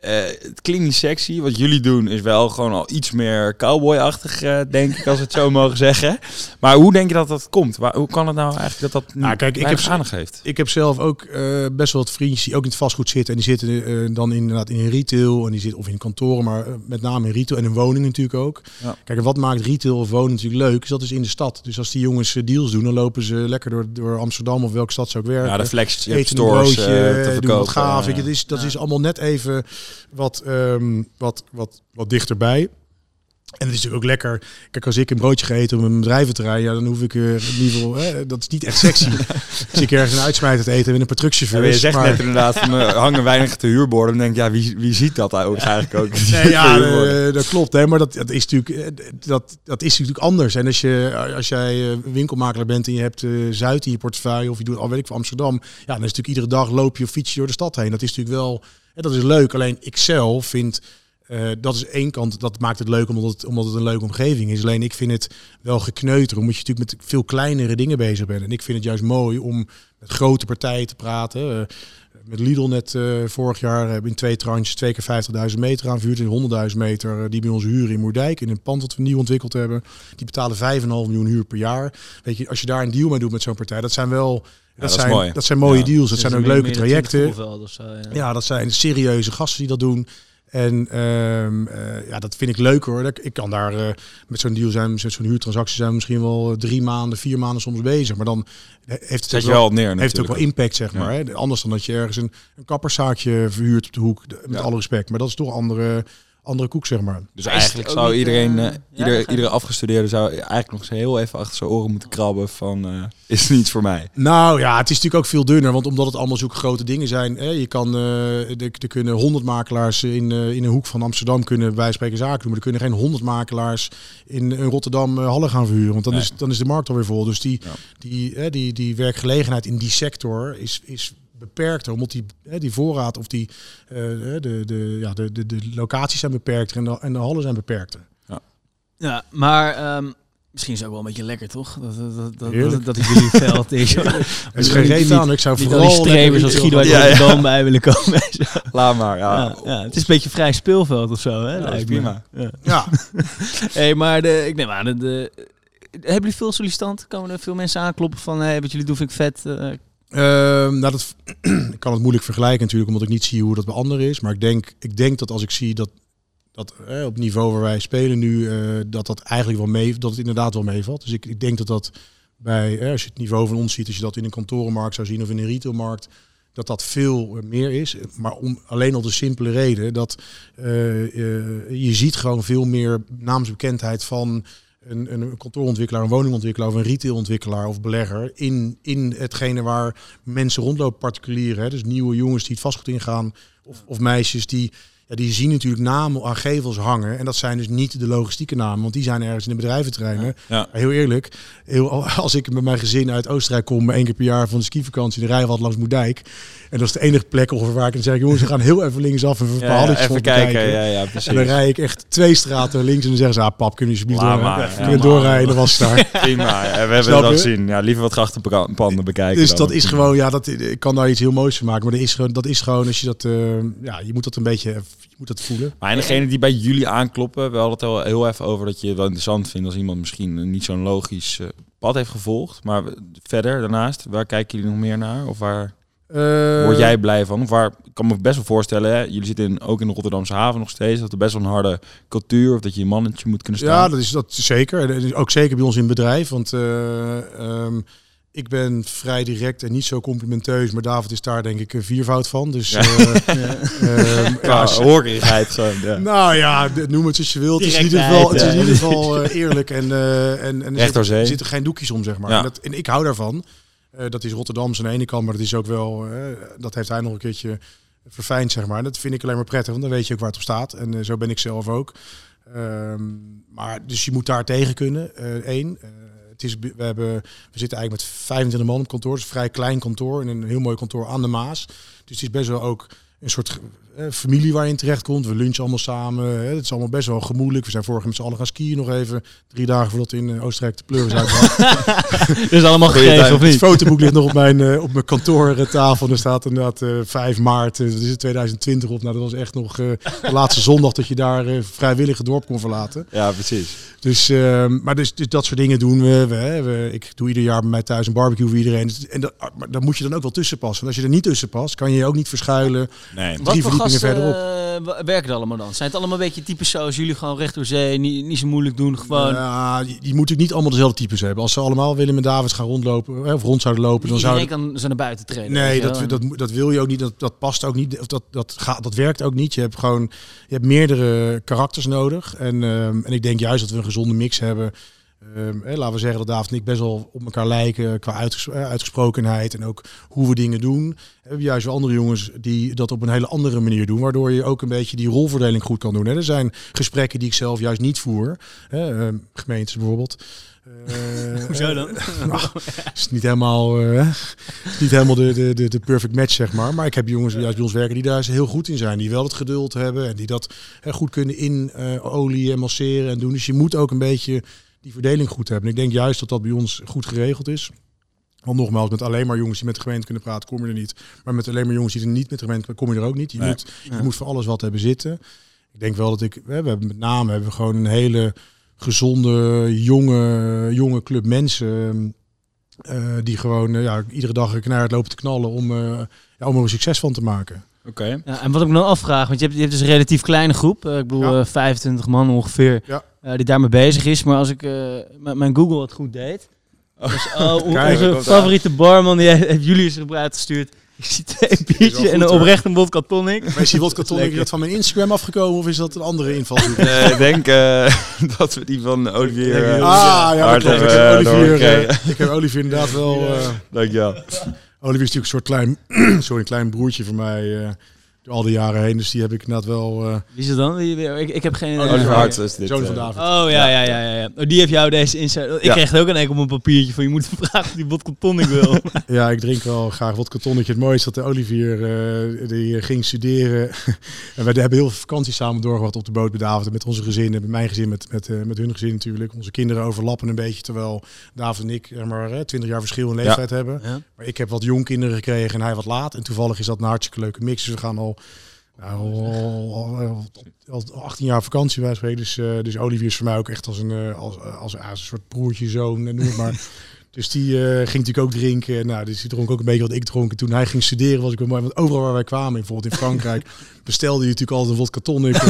Speaker 2: Uh, het klinkt niet sexy. Wat jullie doen is wel gewoon al iets meer cowboy-achtig, uh, denk ik, als we het zo (laughs) mogen zeggen. Maar hoe denk je dat dat komt? Waar, hoe kan het nou eigenlijk dat dat
Speaker 3: nou, kijk, ik heb aandacht geeft? Ik heb zelf ook uh, best wel wat vriendjes die ook in het vastgoed zitten. En die zitten dan inderdaad in retail en die zitten of in kantoren, maar met name in retail en in woningen natuurlijk ook. Ja. Kijk, wat maakt retail of wonen natuurlijk leuk? Is dat is in de stad. Dus als die jongens deals doen, dan lopen ze lekker door, door Amsterdam of welke stad ze ook werken.
Speaker 2: Ja, de flex,
Speaker 3: eten stores, een broodje, doen wat gaaf. Ja. Het is, dat is allemaal net even wat, um, wat, wat, wat dichterbij. En het is natuurlijk ook lekker. Kijk, als ik een broodje ga eten op een bedrijventerrein, ja, dan hoef ik uh, in ieder geval. Hè, dat is niet echt sexy. (laughs) als ik ergens een uitsmijt het eten met een patrucchauffeur.
Speaker 2: Ja, je zegt maar... net inderdaad, van, uh, hangen weinig te huurborden. Dan denk ik, ja, wie, wie ziet dat (laughs) ook eigenlijk ook?
Speaker 3: nee, ja, uh, dat klopt. Hè, maar dat, dat, is natuurlijk, dat, dat is natuurlijk anders. En als, je, als jij winkelmakelaar bent en je hebt Zuid in je portefeuille, of je doet al weet ik van Amsterdam, ja, dan is natuurlijk iedere dag loop je of fiets je door de stad heen. Dat is natuurlijk wel en dat is leuk. Alleen ik zelf vind, uh, dat is één kant, dat maakt het leuk omdat het, omdat het een leuke omgeving is. Alleen ik vind het wel gekneuter, omdat je natuurlijk met veel kleinere dingen bezig bent. En ik vind het juist mooi om met grote partijen te praten. Uh, met Lidl net uh, vorig jaar hebben in twee tranches twee keer 50.000 meter aanvuurd. En 100.000 meter die bij ons huren in Moerdijk. In een pand dat we nieuw ontwikkeld hebben. Die betalen 5,5 miljoen huur per jaar. Weet je, als je daar een deal mee doet met zo'n partij, dat zijn wel dat, zijn, dat zijn mooie deals. Dat zijn ook leuke trajecten. Zo, ja. ja. dat zijn serieuze gasten die dat doen. En um, uh, ja, dat vind ik leuk hoor. Ik kan daar uh, met zo'n deal zijn, met zo'n huurtransactie zijn we misschien wel drie maanden, vier maanden soms bezig. Maar dan heeft het,
Speaker 2: ook wel, neer,
Speaker 3: heeft ook wel impact, zeg maar. Hè? Anders dan dat je ergens een, een kapperszaakje verhuurt op de hoek, met alle respect. Maar dat is toch andere andere koek, zeg maar.
Speaker 2: Dus eigenlijk zou iedereen, uh, ieder, iedere afgestudeerde zou eigenlijk nog eens heel even achter zijn oren moeten krabben van, uh, is niets voor mij?
Speaker 3: Nou ja, het is natuurlijk ook veel dunner, want omdat het allemaal zulke grote dingen zijn, hè, je kan, uh, er, er kunnen honderd makelaars in, in een hoek van Amsterdam kunnen spreken zaken doen, maar er kunnen geen honderd makelaars in, in Rotterdam Halle gaan verhuren, want dan, is, dan is de markt alweer vol. Dus die, die, die, die werkgelegenheid in die sector is, is beperkter, omdat die, hè, die voorraad of die, uh, de, de, ja, de, de, de locaties zijn beperkter en de, en de hallen zijn beperkter.
Speaker 1: Ja, ja maar um, misschien is het ook wel een beetje lekker, toch? Dat, dat, dat, dat, jullie veld is. (laughs)
Speaker 3: Het is geen reden aan, ik zou vooral die
Speaker 1: streven zoals Guido ja, ja. bij willen komen. (laughs)
Speaker 2: Laat maar, ja.
Speaker 1: ja. ja. Het is een beetje vrij speelveld of zo, hè? Ja,
Speaker 2: prima.
Speaker 1: Ja. ja. (laughs) hey, maar de, ik neem aan, de, de, hebben jullie veel sollicitanten? Komen er veel mensen aankloppen van, hey, wat jullie doen vind ik vet, uh,
Speaker 3: Uh, nou, dat, (clears throat) ik kan het moeilijk vergelijken natuurlijk, omdat ik niet zie hoe dat bij anderen is. Maar ik denk, ik denk dat als ik zie dat, dat eh, op het niveau waar wij spelen nu, uh, dat dat eigenlijk wel mee, dat het inderdaad wel meevalt. Dus ik, ik denk dat dat bij, als je het niveau van ons ziet, als je dat in een kantorenmarkt zou zien of in een retailmarkt, dat dat veel meer is. Maar om, alleen al de simpele reden dat je ziet gewoon veel meer naamsbekendheid van een, een kantoorontwikkelaar, een woningontwikkelaar of een retailontwikkelaar of belegger in, in hetgene waar mensen rondlopen, particulieren. Hè? Dus nieuwe jongens die het vastgoed ingaan of, of meisjes die ja, die zien natuurlijk namen aan gevels hangen. En dat zijn dus niet de logistieke namen, want die zijn ergens in de bedrijventerreinen. Ja. Heel eerlijk, heel, als ik met mijn gezin uit Oostenrijk kom, één keer per jaar van de skivakantie, de rij wat langs Moerdijk. En dat is de enige plek ongeveer waar ik dan zeg, jongens, we gaan heel even linksaf en een
Speaker 2: ja, even kijken. Ja, ja,
Speaker 3: precies. En dan rij ik echt twee straten links en dan zeggen ze, ah pap, kun je alsjeblieft door, doorrijden? Dan was het daar.
Speaker 2: Prima, ja, we hebben dat gezien. Ja, liever wat grachtenpanden bekijken.
Speaker 3: Dus dat is gewoon, ja, dat, ik kan daar iets heel moois van maken. Maar dat is gewoon, dat is gewoon als je dat, uh, ja, je moet dat een beetje moet dat voelen.
Speaker 2: Maar en degene die bij jullie aankloppen, we hadden het al heel even over dat je het wel interessant vindt als iemand misschien niet zo'n logisch uh, pad heeft gevolgd. Maar verder, daarnaast, waar kijken jullie nog meer naar? Of waar word jij blij van? Waar, ik kan me best wel voorstellen, hè, jullie zitten in, ook in de Rotterdamse haven nog steeds, dat er best wel een harde cultuur, of dat je een mannetje moet kunnen staan.
Speaker 3: Ja, dat is dat zeker. Ook zeker bij ons in het bedrijf, want... Uh, ik ben vrij direct en niet zo complimenteus, maar David is daar denk ik een viervoud van. Dus uh, ja. (laughs)
Speaker 2: uh, ja, zo. Ja. (laughs)
Speaker 3: Nou ja, noem het zoals je wilt. Het is in ieder geval, het is in ieder geval uh, eerlijk en, uh, en, en er, zit, er zitten geen doekjes om, zeg maar. En, dat, en ik hou daarvan. Dat is Rotterdam aan de ene kant, maar dat is ook wel, dat heeft hij nog een keertje verfijnd, zeg maar. En dat vind ik alleen maar prettig, want dan weet je ook waar het op staat. En zo ben ik zelf ook. Um, maar dus je moet daar tegen kunnen, één is, we, hebben, we zitten eigenlijk met 25 man op kantoor. Het is een vrij klein kantoor in een heel mooi kantoor aan de Maas. Dus het is best wel ook een soort eh, familie waar je in terecht komt. We lunchen allemaal samen. Hè. Het is allemaal best wel gemoedelijk. We zijn vorige met z'n allen gaan skiën nog even. Drie dagen voordat in eh, Oostenrijk de pleuris uit (laughs)
Speaker 1: is allemaal gegeven of niet?
Speaker 3: Het fotoboek ligt nog op mijn, uh, op mijn kantoortafel. Er staat inderdaad uh, 5 maart, dat is het 2020 op. Nou, dat was echt nog de laatste zondag dat je daar vrijwillig het dorp kon verlaten.
Speaker 2: Ja, precies.
Speaker 3: Dus, ehm, maar dus, dus, dat soort dingen doen we. we, we. Ik doe ieder jaar bij mij thuis een barbecue voor iedereen. En dat, maar daar moet je dan ook wel tussen passen. Want als je er niet tussen past, kan je je ook niet verschuilen.
Speaker 1: Nee. Drie verderop. Uh, werken allemaal dan? Zijn het allemaal een beetje types zoals jullie gewoon recht door zee, niet, niet zo moeilijk doen, gewoon...
Speaker 3: Ja, die, die moeten niet allemaal dezelfde types hebben. Als ze allemaal Willem en David gaan rondlopen, of rond zouden lopen, dan zou
Speaker 1: je kan ze naar buiten trainen.
Speaker 3: Nee, dat, dat, dat, wil je ook niet. Dat, dat past ook niet. Of dat, dat, gaat, dat werkt ook niet. Je hebt gewoon je hebt meerdere karakters nodig. En, um, en ik denk juist dat we een gezonde mix hebben Um, laten we zeggen dat David en ik best wel op elkaar lijken qua uitgesprokenheid en ook hoe we dingen doen. We hebben juist wel andere jongens die dat op een hele andere manier doen, waardoor je ook een beetje die rolverdeling goed kan doen. Hè. Er zijn gesprekken die ik zelf juist niet voer, hè, uh, gemeentes bijvoorbeeld.
Speaker 1: Uh, (laughs) Hoezo dan? (laughs)
Speaker 3: nou, is niet helemaal, uh, is niet helemaal de, de, de, de perfect match, zeg maar. Maar ik heb jongens die juist bij ons werken die daar heel goed in zijn. Die wel het geduld hebben en die dat goed kunnen in olie en masseren en doen. Dus je moet ook een beetje die verdeling goed hebben. ik denk juist dat dat bij ons goed geregeld is. Want nogmaals, met alleen maar jongens die met de gemeente kunnen praten, kom je er niet. Maar met alleen maar jongens die er niet met de gemeente kom je er ook niet. Je, moet, je moet voor alles wat hebben zitten. Ik denk wel dat ik, we hebben met name hebben we gewoon een hele gezonde, jonge, jonge club mensen. Uh, die gewoon uh, ja, iedere dag knijhard lopen te knallen om, uh, ja, om er een succes van te maken.
Speaker 1: Oké. Ja, en wat ik me dan afvraag, want je hebt, je hebt dus een relatief kleine groep. ik bedoel, 25 man ongeveer. Ja. Uh, die daarmee bezig is. Maar als ik uh, mijn Google het goed deed. Oh. Dus, oh, (laughs) onze favoriete barman, die heeft Julius erop uitgestuurd. Ik zie twee biertje en een oprecht een vodka tonic.
Speaker 3: Maar is die vodka tonic dat van mijn Instagram afgekomen of is dat een andere invalshoek? (laughs)
Speaker 2: nee, ik denk uh, (laughs) dat we die van Olivier... Uh,
Speaker 3: ah, ja, dat klopt. Ik heb, Olivier, ik heb Olivier inderdaad wel...
Speaker 2: Dankjewel.
Speaker 3: Olivier is natuurlijk een soort klein, (clears throat) sorry, een klein broertje van mij door al die jaren heen. Dus die heb ik net wel. Uh...
Speaker 1: Wie is het dan? Ik, ik heb geen.
Speaker 2: Oh, Oliver Hart is dit.
Speaker 3: Zoon van eh. David.
Speaker 1: Oh ja, ja, ja, ja. ja. Oh, die heeft jou deze insight. Ik kreeg het ook een enkel op een papiertje van je moet (laughs) vragen of die vodka tonic wil. (laughs)
Speaker 3: ja, ik drink wel graag vodka tonic. Het mooiste dat de Olivier uh, die ging studeren. (laughs) en we hebben heel veel vakantie samen doorgebracht op de boot bij David met onze gezinnen, met mijn gezin, met, met, uh, met hun gezin natuurlijk. Onze kinderen overlappen een beetje, terwijl David en ik er maar 20 jaar verschil in leeftijd hebben. Maar ik heb wat jong kinderen gekregen en hij wat laat. En toevallig is dat een hartstikke leuke mix. Dus we gaan al al, al, 18 jaar vakantie bij. Dus, uh, dus Olivier is voor mij ook echt als een, uh, als, een soort broertje, zoon, noem het maar. dus die uh, ging natuurlijk ook drinken. Nou, dus die dronk ook een beetje wat ik dronk. En toen hij ging studeren was ik wel mooi. Want overal waar wij kwamen, bijvoorbeeld in Frankrijk, bestelde je natuurlijk altijd een vodka tonic.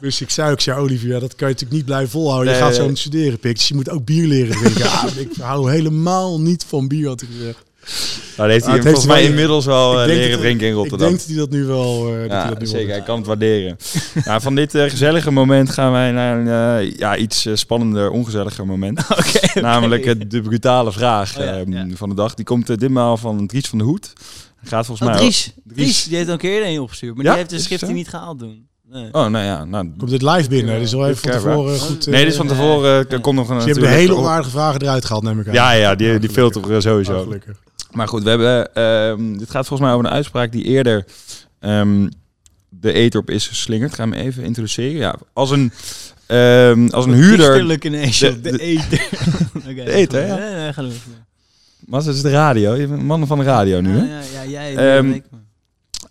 Speaker 3: dus ik zei ook, ja Olivier, dat kan je natuurlijk niet blijven volhouden. je gaat zo het studeren, pik. Dus je moet ook bier leren drinken. ja, ik hou helemaal niet van bier, had ik gezegd.
Speaker 2: Nou, heeft hij
Speaker 3: Ah,
Speaker 2: volgens mij
Speaker 3: wel-
Speaker 2: inmiddels wel
Speaker 3: Ik
Speaker 2: eh, leren
Speaker 3: dat-
Speaker 2: drinken in
Speaker 3: Ik
Speaker 2: Rotterdam.
Speaker 3: denk dat hij dat nu wel... eh, dat hij
Speaker 2: Ja,
Speaker 3: dat nu wel
Speaker 2: zeker.
Speaker 3: doet.
Speaker 2: Hij kan het waarderen. ja, (laughs) van dit eh, gezellige moment gaan wij naar een ja, iets spannender, ongezelliger moment. (laughs) Namelijk de brutale vraag
Speaker 1: Oh ja,
Speaker 2: ehm,
Speaker 1: ja.
Speaker 2: van de dag. Die komt ditmaal van Dries van de Hoed. Gaat volgens
Speaker 1: Oh,
Speaker 2: mij...
Speaker 1: Dries.
Speaker 2: Dries.
Speaker 1: Dries, die heeft al een keer een opgestuurd. Maar
Speaker 2: Ja?
Speaker 1: die heeft de schrift niet gehaald doen. Nee.
Speaker 2: Oh, nou ja. Nou,
Speaker 3: Komt dit live binnen? Dus wel even van tevoren goed...
Speaker 2: nee, dit is van tevoren.
Speaker 1: Nee.
Speaker 2: komt nog een...
Speaker 3: Ze hebben de hele onaardige vragen eruit gehaald, neem ik aan.
Speaker 2: Ja, ja, die, die filter sowieso.
Speaker 3: Ah, gelukkig.
Speaker 2: Maar goed, we hebben, ehm, dit gaat volgens mij over een uitspraak die eerder ehm, de eter op is geslingerd. We hem even introduceren. Ja, als een, ehm, als een huurder...
Speaker 1: Ineens
Speaker 2: De-
Speaker 1: op de,
Speaker 2: de-
Speaker 1: eter. (laughs)
Speaker 2: De eter, ja.
Speaker 1: Ga doen.
Speaker 2: Wat is de radio? Je bent een man van de radio nu, hè?
Speaker 1: Ja, ja, ja, jij. Maar.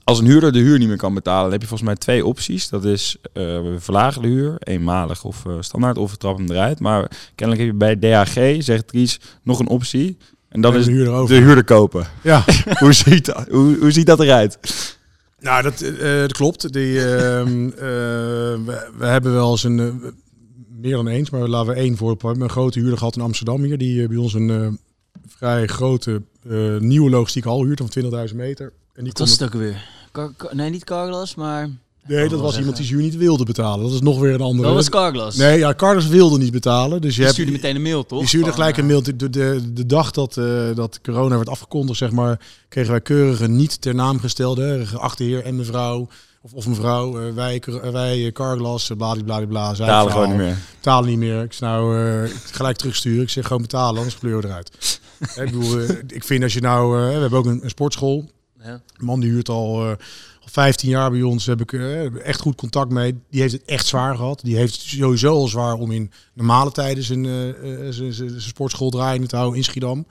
Speaker 2: Als een huurder de huur niet meer kan betalen, dan heb je volgens mij twee opties. Dat is eh, we verlagen de huur, eenmalig of eh, standaard, of we trappen hem eruit. Maar kennelijk heb je bij DHG, zegt Dries, nog een optie. En dat
Speaker 3: En
Speaker 2: is
Speaker 3: de huurder over.
Speaker 2: de huurder kopen.
Speaker 3: Ja, (laughs)
Speaker 2: hoe, ziet dat, hoe, hoe ziet dat eruit?
Speaker 3: nou dat, eh, dat klopt. Die, ehm, eh, we, we hebben wel eens een, eh, meer dan eens, maar laten we één voorbeeld hebben. Een grote huurder gehad in Amsterdam hier, die eh, bij ons een eh, vrij grote eh, nieuwe logistieke hal huurt van 20.000 meter. En die
Speaker 1: Wat was het ook weer? Car- car- nee, niet Carglass, maar...
Speaker 3: Nee, dat
Speaker 1: wel
Speaker 3: was
Speaker 1: zeggen.
Speaker 3: iemand die zijn huur niet wilde betalen. Dat is nog weer een andere.
Speaker 1: Dat was Carglass.
Speaker 3: Nee, ja, Carlos wilde niet betalen. Dus je
Speaker 1: Die
Speaker 3: hebt,
Speaker 1: stuurde meteen een mail, toch?
Speaker 3: Die stuurde
Speaker 1: Van,
Speaker 3: gelijk een
Speaker 1: eh,
Speaker 3: mail. De, de, de, de dag dat, eh, dat corona werd afgekondigd, zeg maar, kregen wij keurige niet ter naam gestelde, geachte heer en mevrouw. Of, of mevrouw, eh, wij, eh, wij eh, Carglass, uh, bladibladibla. zij
Speaker 2: Betalen gewoon niet meer.
Speaker 3: Betalen niet meer. Ik zeg nou eh, gelijk terugsturen. Ik zeg gewoon betalen, anders kleur we eruit. (laughs) Hè, ik bedoel, eh, ik vind als je nou, eh, we hebben ook een, een sportschool.
Speaker 1: Ja.
Speaker 3: Een man die huurt al, eh, al 15 jaar bij ons. Heb ik eh, echt goed contact mee. Die heeft het echt zwaar gehad. Die heeft sowieso al zwaar om in normale tijden zijn, eh, eh, zijn, zijn, sportschool draaiende te houden in Schiedam.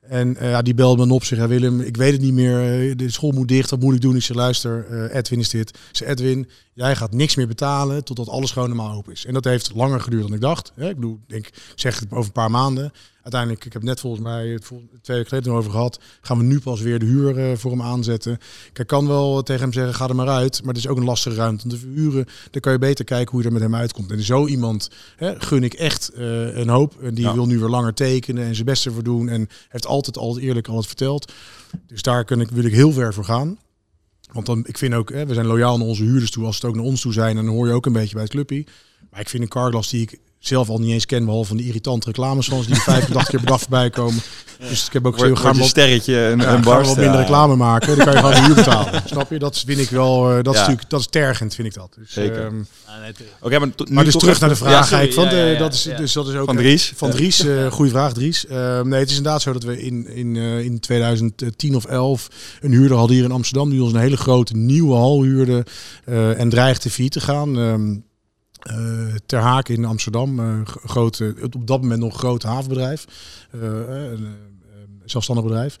Speaker 3: En eh, ja, die belde me op zich. Willem, ik weet het niet meer. eh, de school moet dicht. Wat moet ik doen? Ik zeg, luister, eh, Edwin is dit. Zeg, Edwin, jij gaat niks meer betalen totdat alles gewoon normaal open is. En dat heeft langer geduurd dan ik dacht. Hè? Ik bedoel, ik zeg het over een paar maanden. Uiteindelijk, ik heb net volgens mij twee weken geleden over gehad. Gaan we nu pas weer de huur eh, voor hem aanzetten. Ik kan wel tegen hem zeggen, ga er maar uit. Maar het is ook een lastige ruimte om te verhuren. Dan kan je beter kijken hoe je er met hem uitkomt. En zo iemand hè, gun ik echt eh, een hoop. En die
Speaker 2: Ja.
Speaker 3: wil nu weer langer tekenen en zijn beste voor doen. En heeft altijd al eerlijk al het verteld. Dus daar kan ik, wil ik heel ver voor gaan. Want dan, ik vind ook, hè, we zijn loyaal naar onze huurders toe. Als het ook naar ons toe zijn, dan hoor je ook een beetje bij het clubje. Maar ik vind een Carglass die ik zelf al niet eens ken, behalve van die irritante reclames die 85 keer per dag voorbij komen. Dus ik heb ook zo
Speaker 2: Wordt
Speaker 3: gaan
Speaker 2: je sterretje een,
Speaker 3: ja,
Speaker 2: een
Speaker 3: wat minder
Speaker 2: ja.
Speaker 3: reclame maken. Dan kan je gewoon de huur betalen. (laughs) Snap je? Dat vind ik wel, eh, dat is natuurlijk, dat is tergend, vind ik dat. Dus,
Speaker 2: Zeker.
Speaker 3: ehm,
Speaker 1: nee.
Speaker 2: Oké, maar, to- nu
Speaker 3: maar dus terug naar de vraag.
Speaker 1: Sorry.
Speaker 3: Want, eh,
Speaker 1: ja,
Speaker 3: dat is,
Speaker 1: ja.
Speaker 3: Dus dat is ook
Speaker 2: van Dries.
Speaker 3: van Dries, eh goede vraag Dries. Eh, nee, het is inderdaad zo dat we in, in, eh, in 2010 of 11 een huurder hadden hier in Amsterdam die ons een hele grote nieuwe hal huurde eh, en dreigde failliet te gaan. Ehm, eh, ter Haak in Amsterdam, eh, grote, op dat moment nog een groot havenbedrijf, eh, een zelfstandig bedrijf.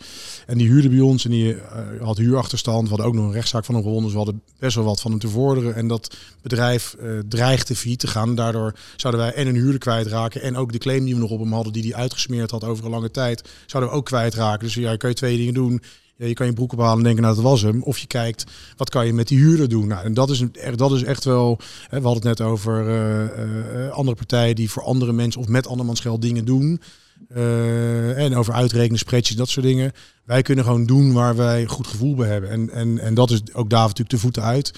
Speaker 3: En die huurde bij ons en die had huurachterstand. We hadden ook nog een rechtszaak van hem gewonnen, dus we hadden best wel wat van hem te vorderen. En dat bedrijf dreigde failliet te gaan. Daardoor zouden wij en een huurder kwijtraken en ook de claim die we nog op hem hadden, die hij uitgesmeerd had over een lange tijd, zouden we ook kwijtraken. Dus ja, kan je twee dingen doen. Ja, je kan je broek ophalen en denken, nou dat was hem. Of je kijkt, wat kan je met die huurder doen? Nou, en dat is, echt- dat is echt wel... Hè, we hadden het net over eh, eh, andere partijen die voor andere mensen of met andermans geld dingen doen. Eh, en over uitrekenen, spreadsheets, dat soort dingen. Wij kunnen gewoon doen waar wij goed gevoel bij hebben. En, en, en dat is ook daar natuurlijk de voeten uit.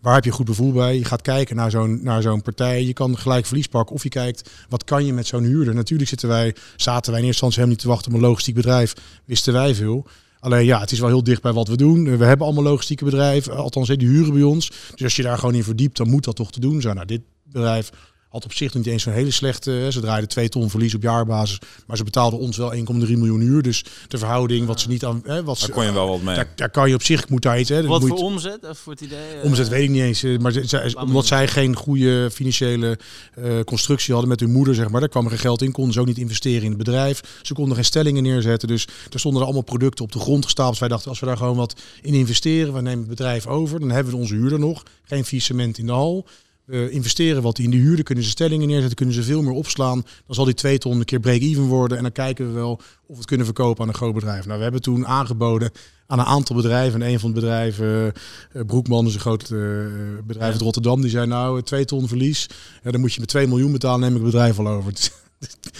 Speaker 3: Waar heb je goed gevoel bij? Je gaat kijken naar zo'n, naar zo'n partij. Je kan gelijk verlies pakken. Of je kijkt, wat kan je met zo'n huurder? Natuurlijk zitten wij, zaten wij in eerste instantie helemaal niet te wachten op een logistiek bedrijf. Wisten wij veel. Alleen ja, het is wel heel dicht bij wat we doen. We hebben allemaal logistieke bedrijven. Althans, die huren bij ons. Dus als je daar gewoon in verdiept, dan moet dat toch te doen zijn. Nou, dit bedrijf had op zich niet eens zo'n hele slechte... Ze draaiden 2 ton verlies op jaarbasis. Maar ze betaalden ons wel 1,3 miljoen uur. Dus de verhouding, wat ze niet aan... Hè, wat
Speaker 2: Daar
Speaker 3: ze,
Speaker 2: kon je wel wat mee.
Speaker 3: daar, daar kan je op zich, ik moet daar iets... Hè,
Speaker 1: Wat
Speaker 3: moet
Speaker 1: voor omzet? Of voor het idee? eh,
Speaker 3: Omzet weet ik niet eens. eh, Maar ze- omdat zij geen goede financiële eh, constructie hadden met hun moeder, zeg maar. Daar kwam er geen geld in. Konden ze ook niet investeren in het bedrijf. Ze konden geen stellingen neerzetten. Dus er stonden er allemaal producten op de grond gestapeld. Wij dachten, als we daar gewoon wat in investeren, we nemen het bedrijf over. Dan hebben we onze huurder nog. Geen vies cement in de hal. We investeren wat in de huurder. Kunnen ze stellingen neerzetten. Kunnen ze veel meer opslaan. Dan zal die twee ton een keer break-even worden. En dan kijken we wel of we het kunnen verkopen aan een groot bedrijf. Nou, we hebben toen aangeboden aan een aantal bedrijven. En een van de bedrijven, eh, Broekman is een groot eh, bedrijf uit Rotterdam. Die zei nou, eh, twee ton verlies. Ja, dan moet je met 2 miljoen betalen, neem ik het bedrijf al over. (laughs)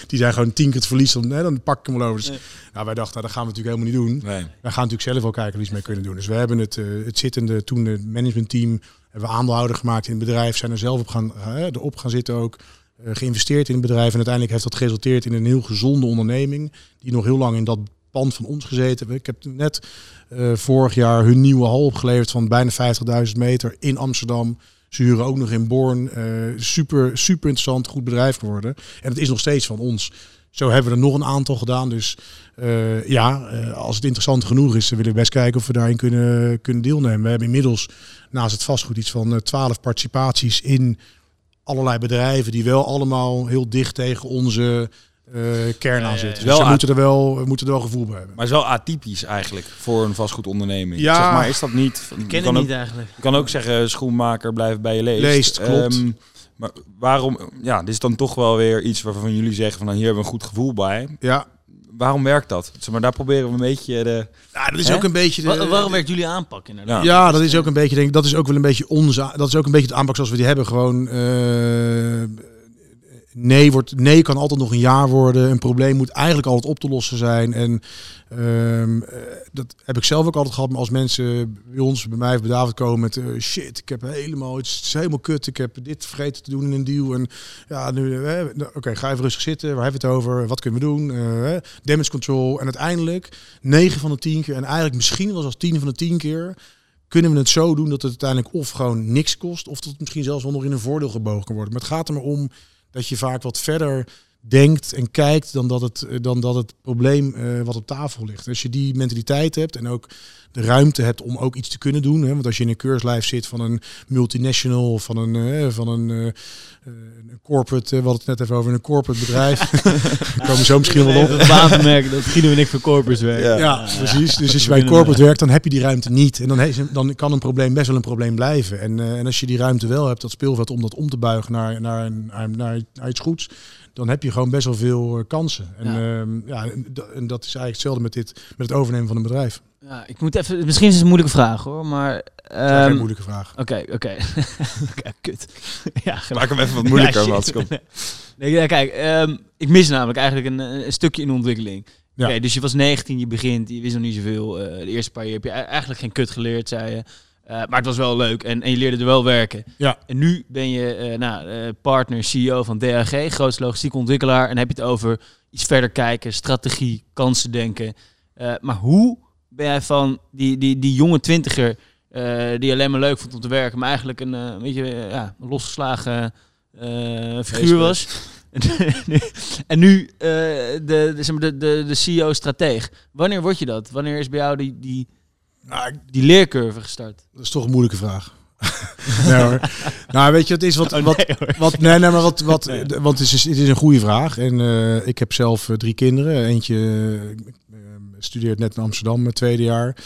Speaker 3: die zijn gewoon tien keer het verlies, dan, hè, dan pak ik hem wel over. Dus, nou, wij dachten, nou, dat gaan we natuurlijk helemaal niet doen.
Speaker 2: Nee.
Speaker 3: Wij gaan natuurlijk zelf wel kijken of we iets mee kunnen doen. Dus we hebben het, uh, het zittende, toen het managementteam, hebben we aandeelhouder gemaakt in het bedrijf, zijn er zelf op gaan, erop gaan zitten ook. Uh, geïnvesteerd in het bedrijf en uiteindelijk heeft dat geresulteerd in een heel gezonde onderneming, die nog heel lang in dat pand van ons gezeten. Ik heb net uh, vorig jaar hun nieuwe hal opgeleverd van bijna 50.000 meter in Amsterdam. Ze huren ook nog in Born. Uh, super, super interessant, goed bedrijf geworden. En het is nog steeds van ons. Zo hebben we er nog een aantal gedaan. Dus uh, ja, als het interessant genoeg is, willen we best kijken of we daarin kunnen, kunnen deelnemen. We hebben inmiddels naast het vastgoed iets van 12 participaties in allerlei bedrijven die wel allemaal heel dicht tegen onze uh, kern aan zitten. Dus we moeten er wel, we moeten er wel gevoel bij hebben.
Speaker 2: Maar het is wel atypisch eigenlijk voor een vastgoedonderneming. Ja, zeg maar is dat niet?
Speaker 1: Ik ken het niet eigenlijk.
Speaker 2: Je kan ook zeggen schoenmaker blijf bij je leest.
Speaker 3: Leest, klopt. Um,
Speaker 2: maar waarom? Ja, dit is dan toch wel weer iets waarvan jullie zeggen van nou, hier hebben we een goed gevoel bij.
Speaker 3: Ja.
Speaker 2: Waarom werkt dat? Zeg maar daar proberen we een beetje de.
Speaker 3: Ja, dat is Hè? ook een beetje. De,
Speaker 1: Wa waarom werkt jullie aanpak inderdaad?
Speaker 3: Ja, ja, dat is ook een beetje. Denk, dat is ook wel een beetje onze. Dat is ook een beetje het aanpak zoals we die hebben. Gewoon. Uh, nee, wordt, nee kan altijd nog een ja worden. Een probleem moet eigenlijk altijd op te lossen zijn. En um, dat heb ik zelf ook altijd gehad. Maar als mensen bij ons, bij mij of bij David komen met uh, shit, ik heb helemaal iets, het is helemaal kut. Ik heb dit vergeten te doen in een deal. En ja, nu, uh, oké, okay, ga even rustig zitten. Waar hebben we het over? Wat kunnen we doen? Damage control. En uiteindelijk 9 van de 10 keer, en eigenlijk misschien wel als 10 van de 10 keer, kunnen we het zo doen dat het uiteindelijk of gewoon niks kost, of dat het misschien zelfs wel nog in een voordeel gebogen kan worden. Maar het gaat er maar om dat je vaak wat verder denkt en kijkt dan dat het, dan dat het probleem uh, wat op tafel ligt. Als je die mentaliteit hebt en ook de ruimte hebt om ook iets te kunnen doen. Hè, want als je in een keurslijf zit van een multinational of van een, uh, van een, uh, een corporate, hadden het net even over een corporate bedrijf. (laughs) Komen zo misschien wel op.
Speaker 1: Het merken dat Guido en ik voor corporates werken.
Speaker 3: Ja, ja, ja precies. Dus als je bij corporate werkt, dan heb je die ruimte niet. En dan, he, dan kan een probleem best wel een probleem blijven. En, en als je die ruimte wel hebt, dat speelveld om dat om te buigen naar, naar, naar, naar, naar iets goeds dan heb je gewoon best wel veel uh, kansen. En, ja. Uh, ja, en dat is eigenlijk hetzelfde met, dit, met het overnemen van een bedrijf.
Speaker 1: Ja, ik moet even, misschien is het een moeilijke vraag hoor, maar...
Speaker 3: Um, geen moeilijke vraag.
Speaker 1: Oké, oké. (laughs) Okay. kut. (laughs)
Speaker 2: ja, Maak hem even wat moeilijker, (laughs) ja, Kom.
Speaker 1: nee, ja, kijk, um, ik mis namelijk eigenlijk een, een stukje in de ontwikkeling. Ja. Okay, dus je was 19, je begint, je wist nog niet zoveel. Uh, de eerste paar jaar heb je eigenlijk geen kut geleerd, zei je. Uh, maar het was wel leuk en, en, je leerde er wel werken.
Speaker 3: Ja.
Speaker 1: En nu ben je uh, nou, uh, partner, CEO van DAG, grootste logistieke ontwikkelaar. En heb je het over iets verder kijken, strategie, kansen denken. maar hoe ben jij van die, die, die jonge twintiger die alleen maar leuk vond om te werken, maar eigenlijk een, beetje ja, losgeslagen figuur was? (laughs) en nu de, de, de, de, de CEO-strateeg. Wanneer word je dat? Wanneer is bij jou die... die nou, die leercurve gestart?
Speaker 3: Dat is toch een moeilijke vraag. (laughs) nee hoor. Nou, weet je, het is wat. Oh, nee, wat, wat, nee, nee, maar wat. wat nee. Want het is, het is een goede vraag. En uh, ik heb zelf uh, drie kinderen. Eentje uh, studeert net in Amsterdam, mijn tweede jaar.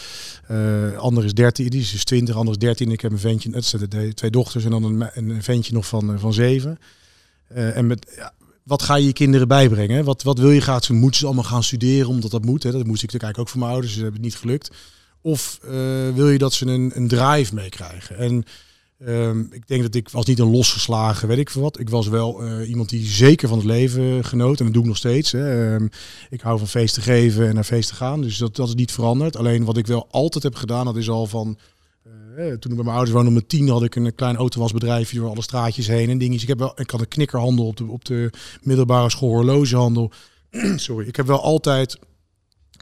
Speaker 3: ander is 13, die is dus 20, ander is 13. Ik heb een ventje, het twee dochters en dan een, een ventje nog van, van 7. en met. Ja, wat ga je je kinderen bijbrengen? Wat, wat wil je graag? Ze moeten ze allemaal gaan studeren omdat dat moet. Hè? Dat moest ik natuurlijk ook voor mijn ouders. Dus dat hebben het niet gelukt. Of uh, wil je dat ze een, een drive meekrijgen? En um, ik denk dat ik was niet een losgeslagen, weet ik veel wat. Ik was wel uh, iemand die zeker van het leven genoot. En dat doe ik nog steeds. Hè. Um, ik hou van feesten geven en naar feesten gaan. Dus dat, dat is niet veranderd. Alleen wat ik wel altijd heb gedaan, dat is al van... Uh, toen ik bij mijn ouders woonde, met tien had ik een klein autowasbedrijfje door alle straatjes heen en dingetjes. Ik, heb wel, ik had een knikkerhandel op de, op de middelbare school, horlogehandel. (clears throat) Sorry, ik heb wel altijd...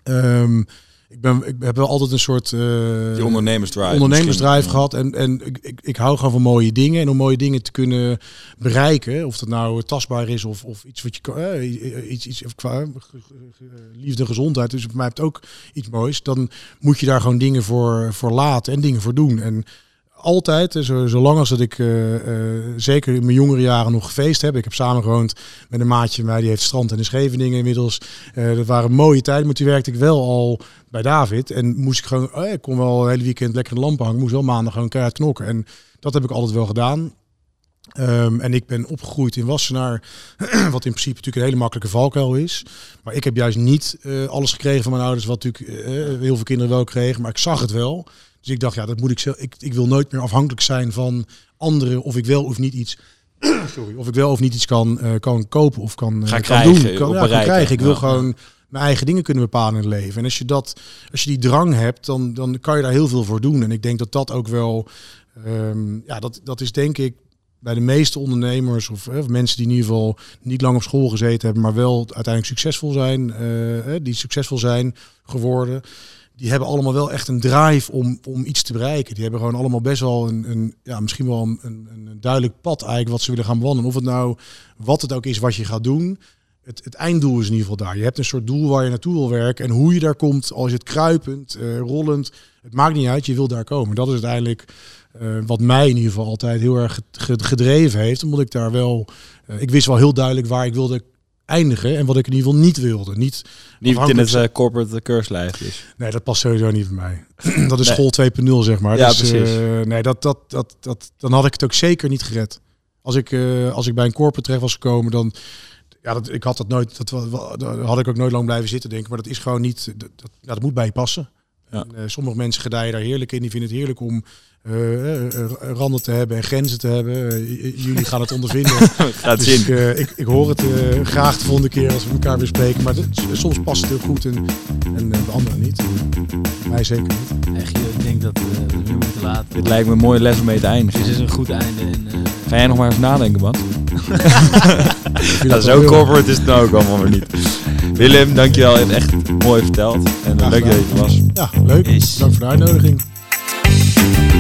Speaker 3: Um, ik, ben, ik heb wel altijd een soort uh,
Speaker 2: Die ondernemersdrive,
Speaker 3: ondernemersdrive gehad. En, en ik, ik, ik hou gewoon van mooie dingen. En om mooie dingen te kunnen bereiken, of dat nou tastbaar is of, of iets wat je uh, iets, iets qua uh, liefde gezondheid. Dus voor mij hebt ook iets moois. Dan moet je daar gewoon dingen voor, voor laten en dingen voor doen. En altijd, zo, zolang als dat ik uh, uh, zeker in mijn jongere jaren nog gefeest heb. Ik heb samen gewoond met een maatje mij, die heeft strand en de Scheveningen inmiddels. Dat waren mooie tijden, maar toen werkte ik wel al bij David. En moest ik gewoon, ik kon wel een hele weekend lekker de lamp hangen. Moest wel maandag gewoon keihard knokken. En dat heb ik altijd wel gedaan. Um, en ik ben opgegroeid in Wassenaar, (clears throat) wat in principe natuurlijk een hele makkelijke valkuil is. Maar ik heb juist niet alles gekregen van mijn ouders, wat natuurlijk heel veel kinderen wel kregen. Maar ik zag het wel. Dus ik dacht, ja, dat moet ik zelf. Ik, ik wil nooit meer afhankelijk zijn van anderen of ik wel of niet iets (clears throat) sorry, of ik wel of niet iets kan, uh, kan kopen of kan,
Speaker 2: uh, kan
Speaker 3: krijgen,
Speaker 2: doen. Kan,
Speaker 3: ja, kan krijgen. Ik wil gewoon mijn eigen dingen kunnen bepalen in het leven. En als je, dat, als je die drang hebt, dan, dan kan je daar heel veel voor doen. En ik denk dat dat ook wel, um, ja, dat, dat is denk ik bij de meeste ondernemers of, of, mensen die in ieder geval niet lang op school gezeten hebben, maar wel uiteindelijk succesvol zijn, uh, die succesvol zijn geworden die hebben allemaal wel echt een drive om, om iets te bereiken. Die hebben gewoon allemaal best wel een, een ja, misschien wel een, een, duidelijk pad eigenlijk wat ze willen gaan wandelen. Of het nou wat het ook is wat je gaat doen. Het, het einddoel is in ieder geval daar. Je hebt een soort doel waar je naartoe wil werken. En hoe je daar komt, als je het kruipend, uh, rollend, het maakt niet uit, je wil daar komen. Dat is uiteindelijk uh, wat mij in ieder geval altijd heel erg gedreven heeft. Omdat ik daar wel, uh, ik wist wel heel duidelijk waar ik wilde eindigen en wat ik in ieder geval niet wilde. Niet,
Speaker 2: niet in het uh, corporate keurslijf dus.
Speaker 3: Nee, dat past sowieso niet bij mij. (clears throat) dat is school 2.0 zeg maar.
Speaker 2: Ja,
Speaker 3: dus,
Speaker 2: precies.
Speaker 3: Uh, nee, dat, dat, dat, dat, dan had ik het ook zeker niet gered. Als ik, uh, als ik bij een corporate terecht was gekomen, dan... Ja, dat, ik had dat nooit, dat, dat had ik ook nooit lang blijven zitten denken. Maar dat is gewoon niet, dat, dat, ja, dat moet bij je passen. Ja. En, sommige mensen gedijen daar heerlijk in. Die vinden het heerlijk om randen te hebben en grenzen te hebben. jullie gaan het ondervinden. (laughs)
Speaker 2: Gaat
Speaker 3: dus ik, ik, ik, hoor het graag de volgende keer als we elkaar weer spreken. Maar dit, soms past het heel goed en, en de anderen niet. mij zeker niet.
Speaker 1: Echt, ik denk dat we nu moeten laten.
Speaker 2: Dit lijkt me een mooie les om mee te eindigen.
Speaker 1: Dit is een goed einde. En,
Speaker 2: Ga jij nog maar eens nadenken, man? (laughs) ja, zo corporate is het nou ook allemaal maar niet. Willem, dankjewel. Je hebt echt mooi verteld. En ja, leuk dat je er was.
Speaker 3: Ja, leuk. Dank voor de uitnodiging. Thank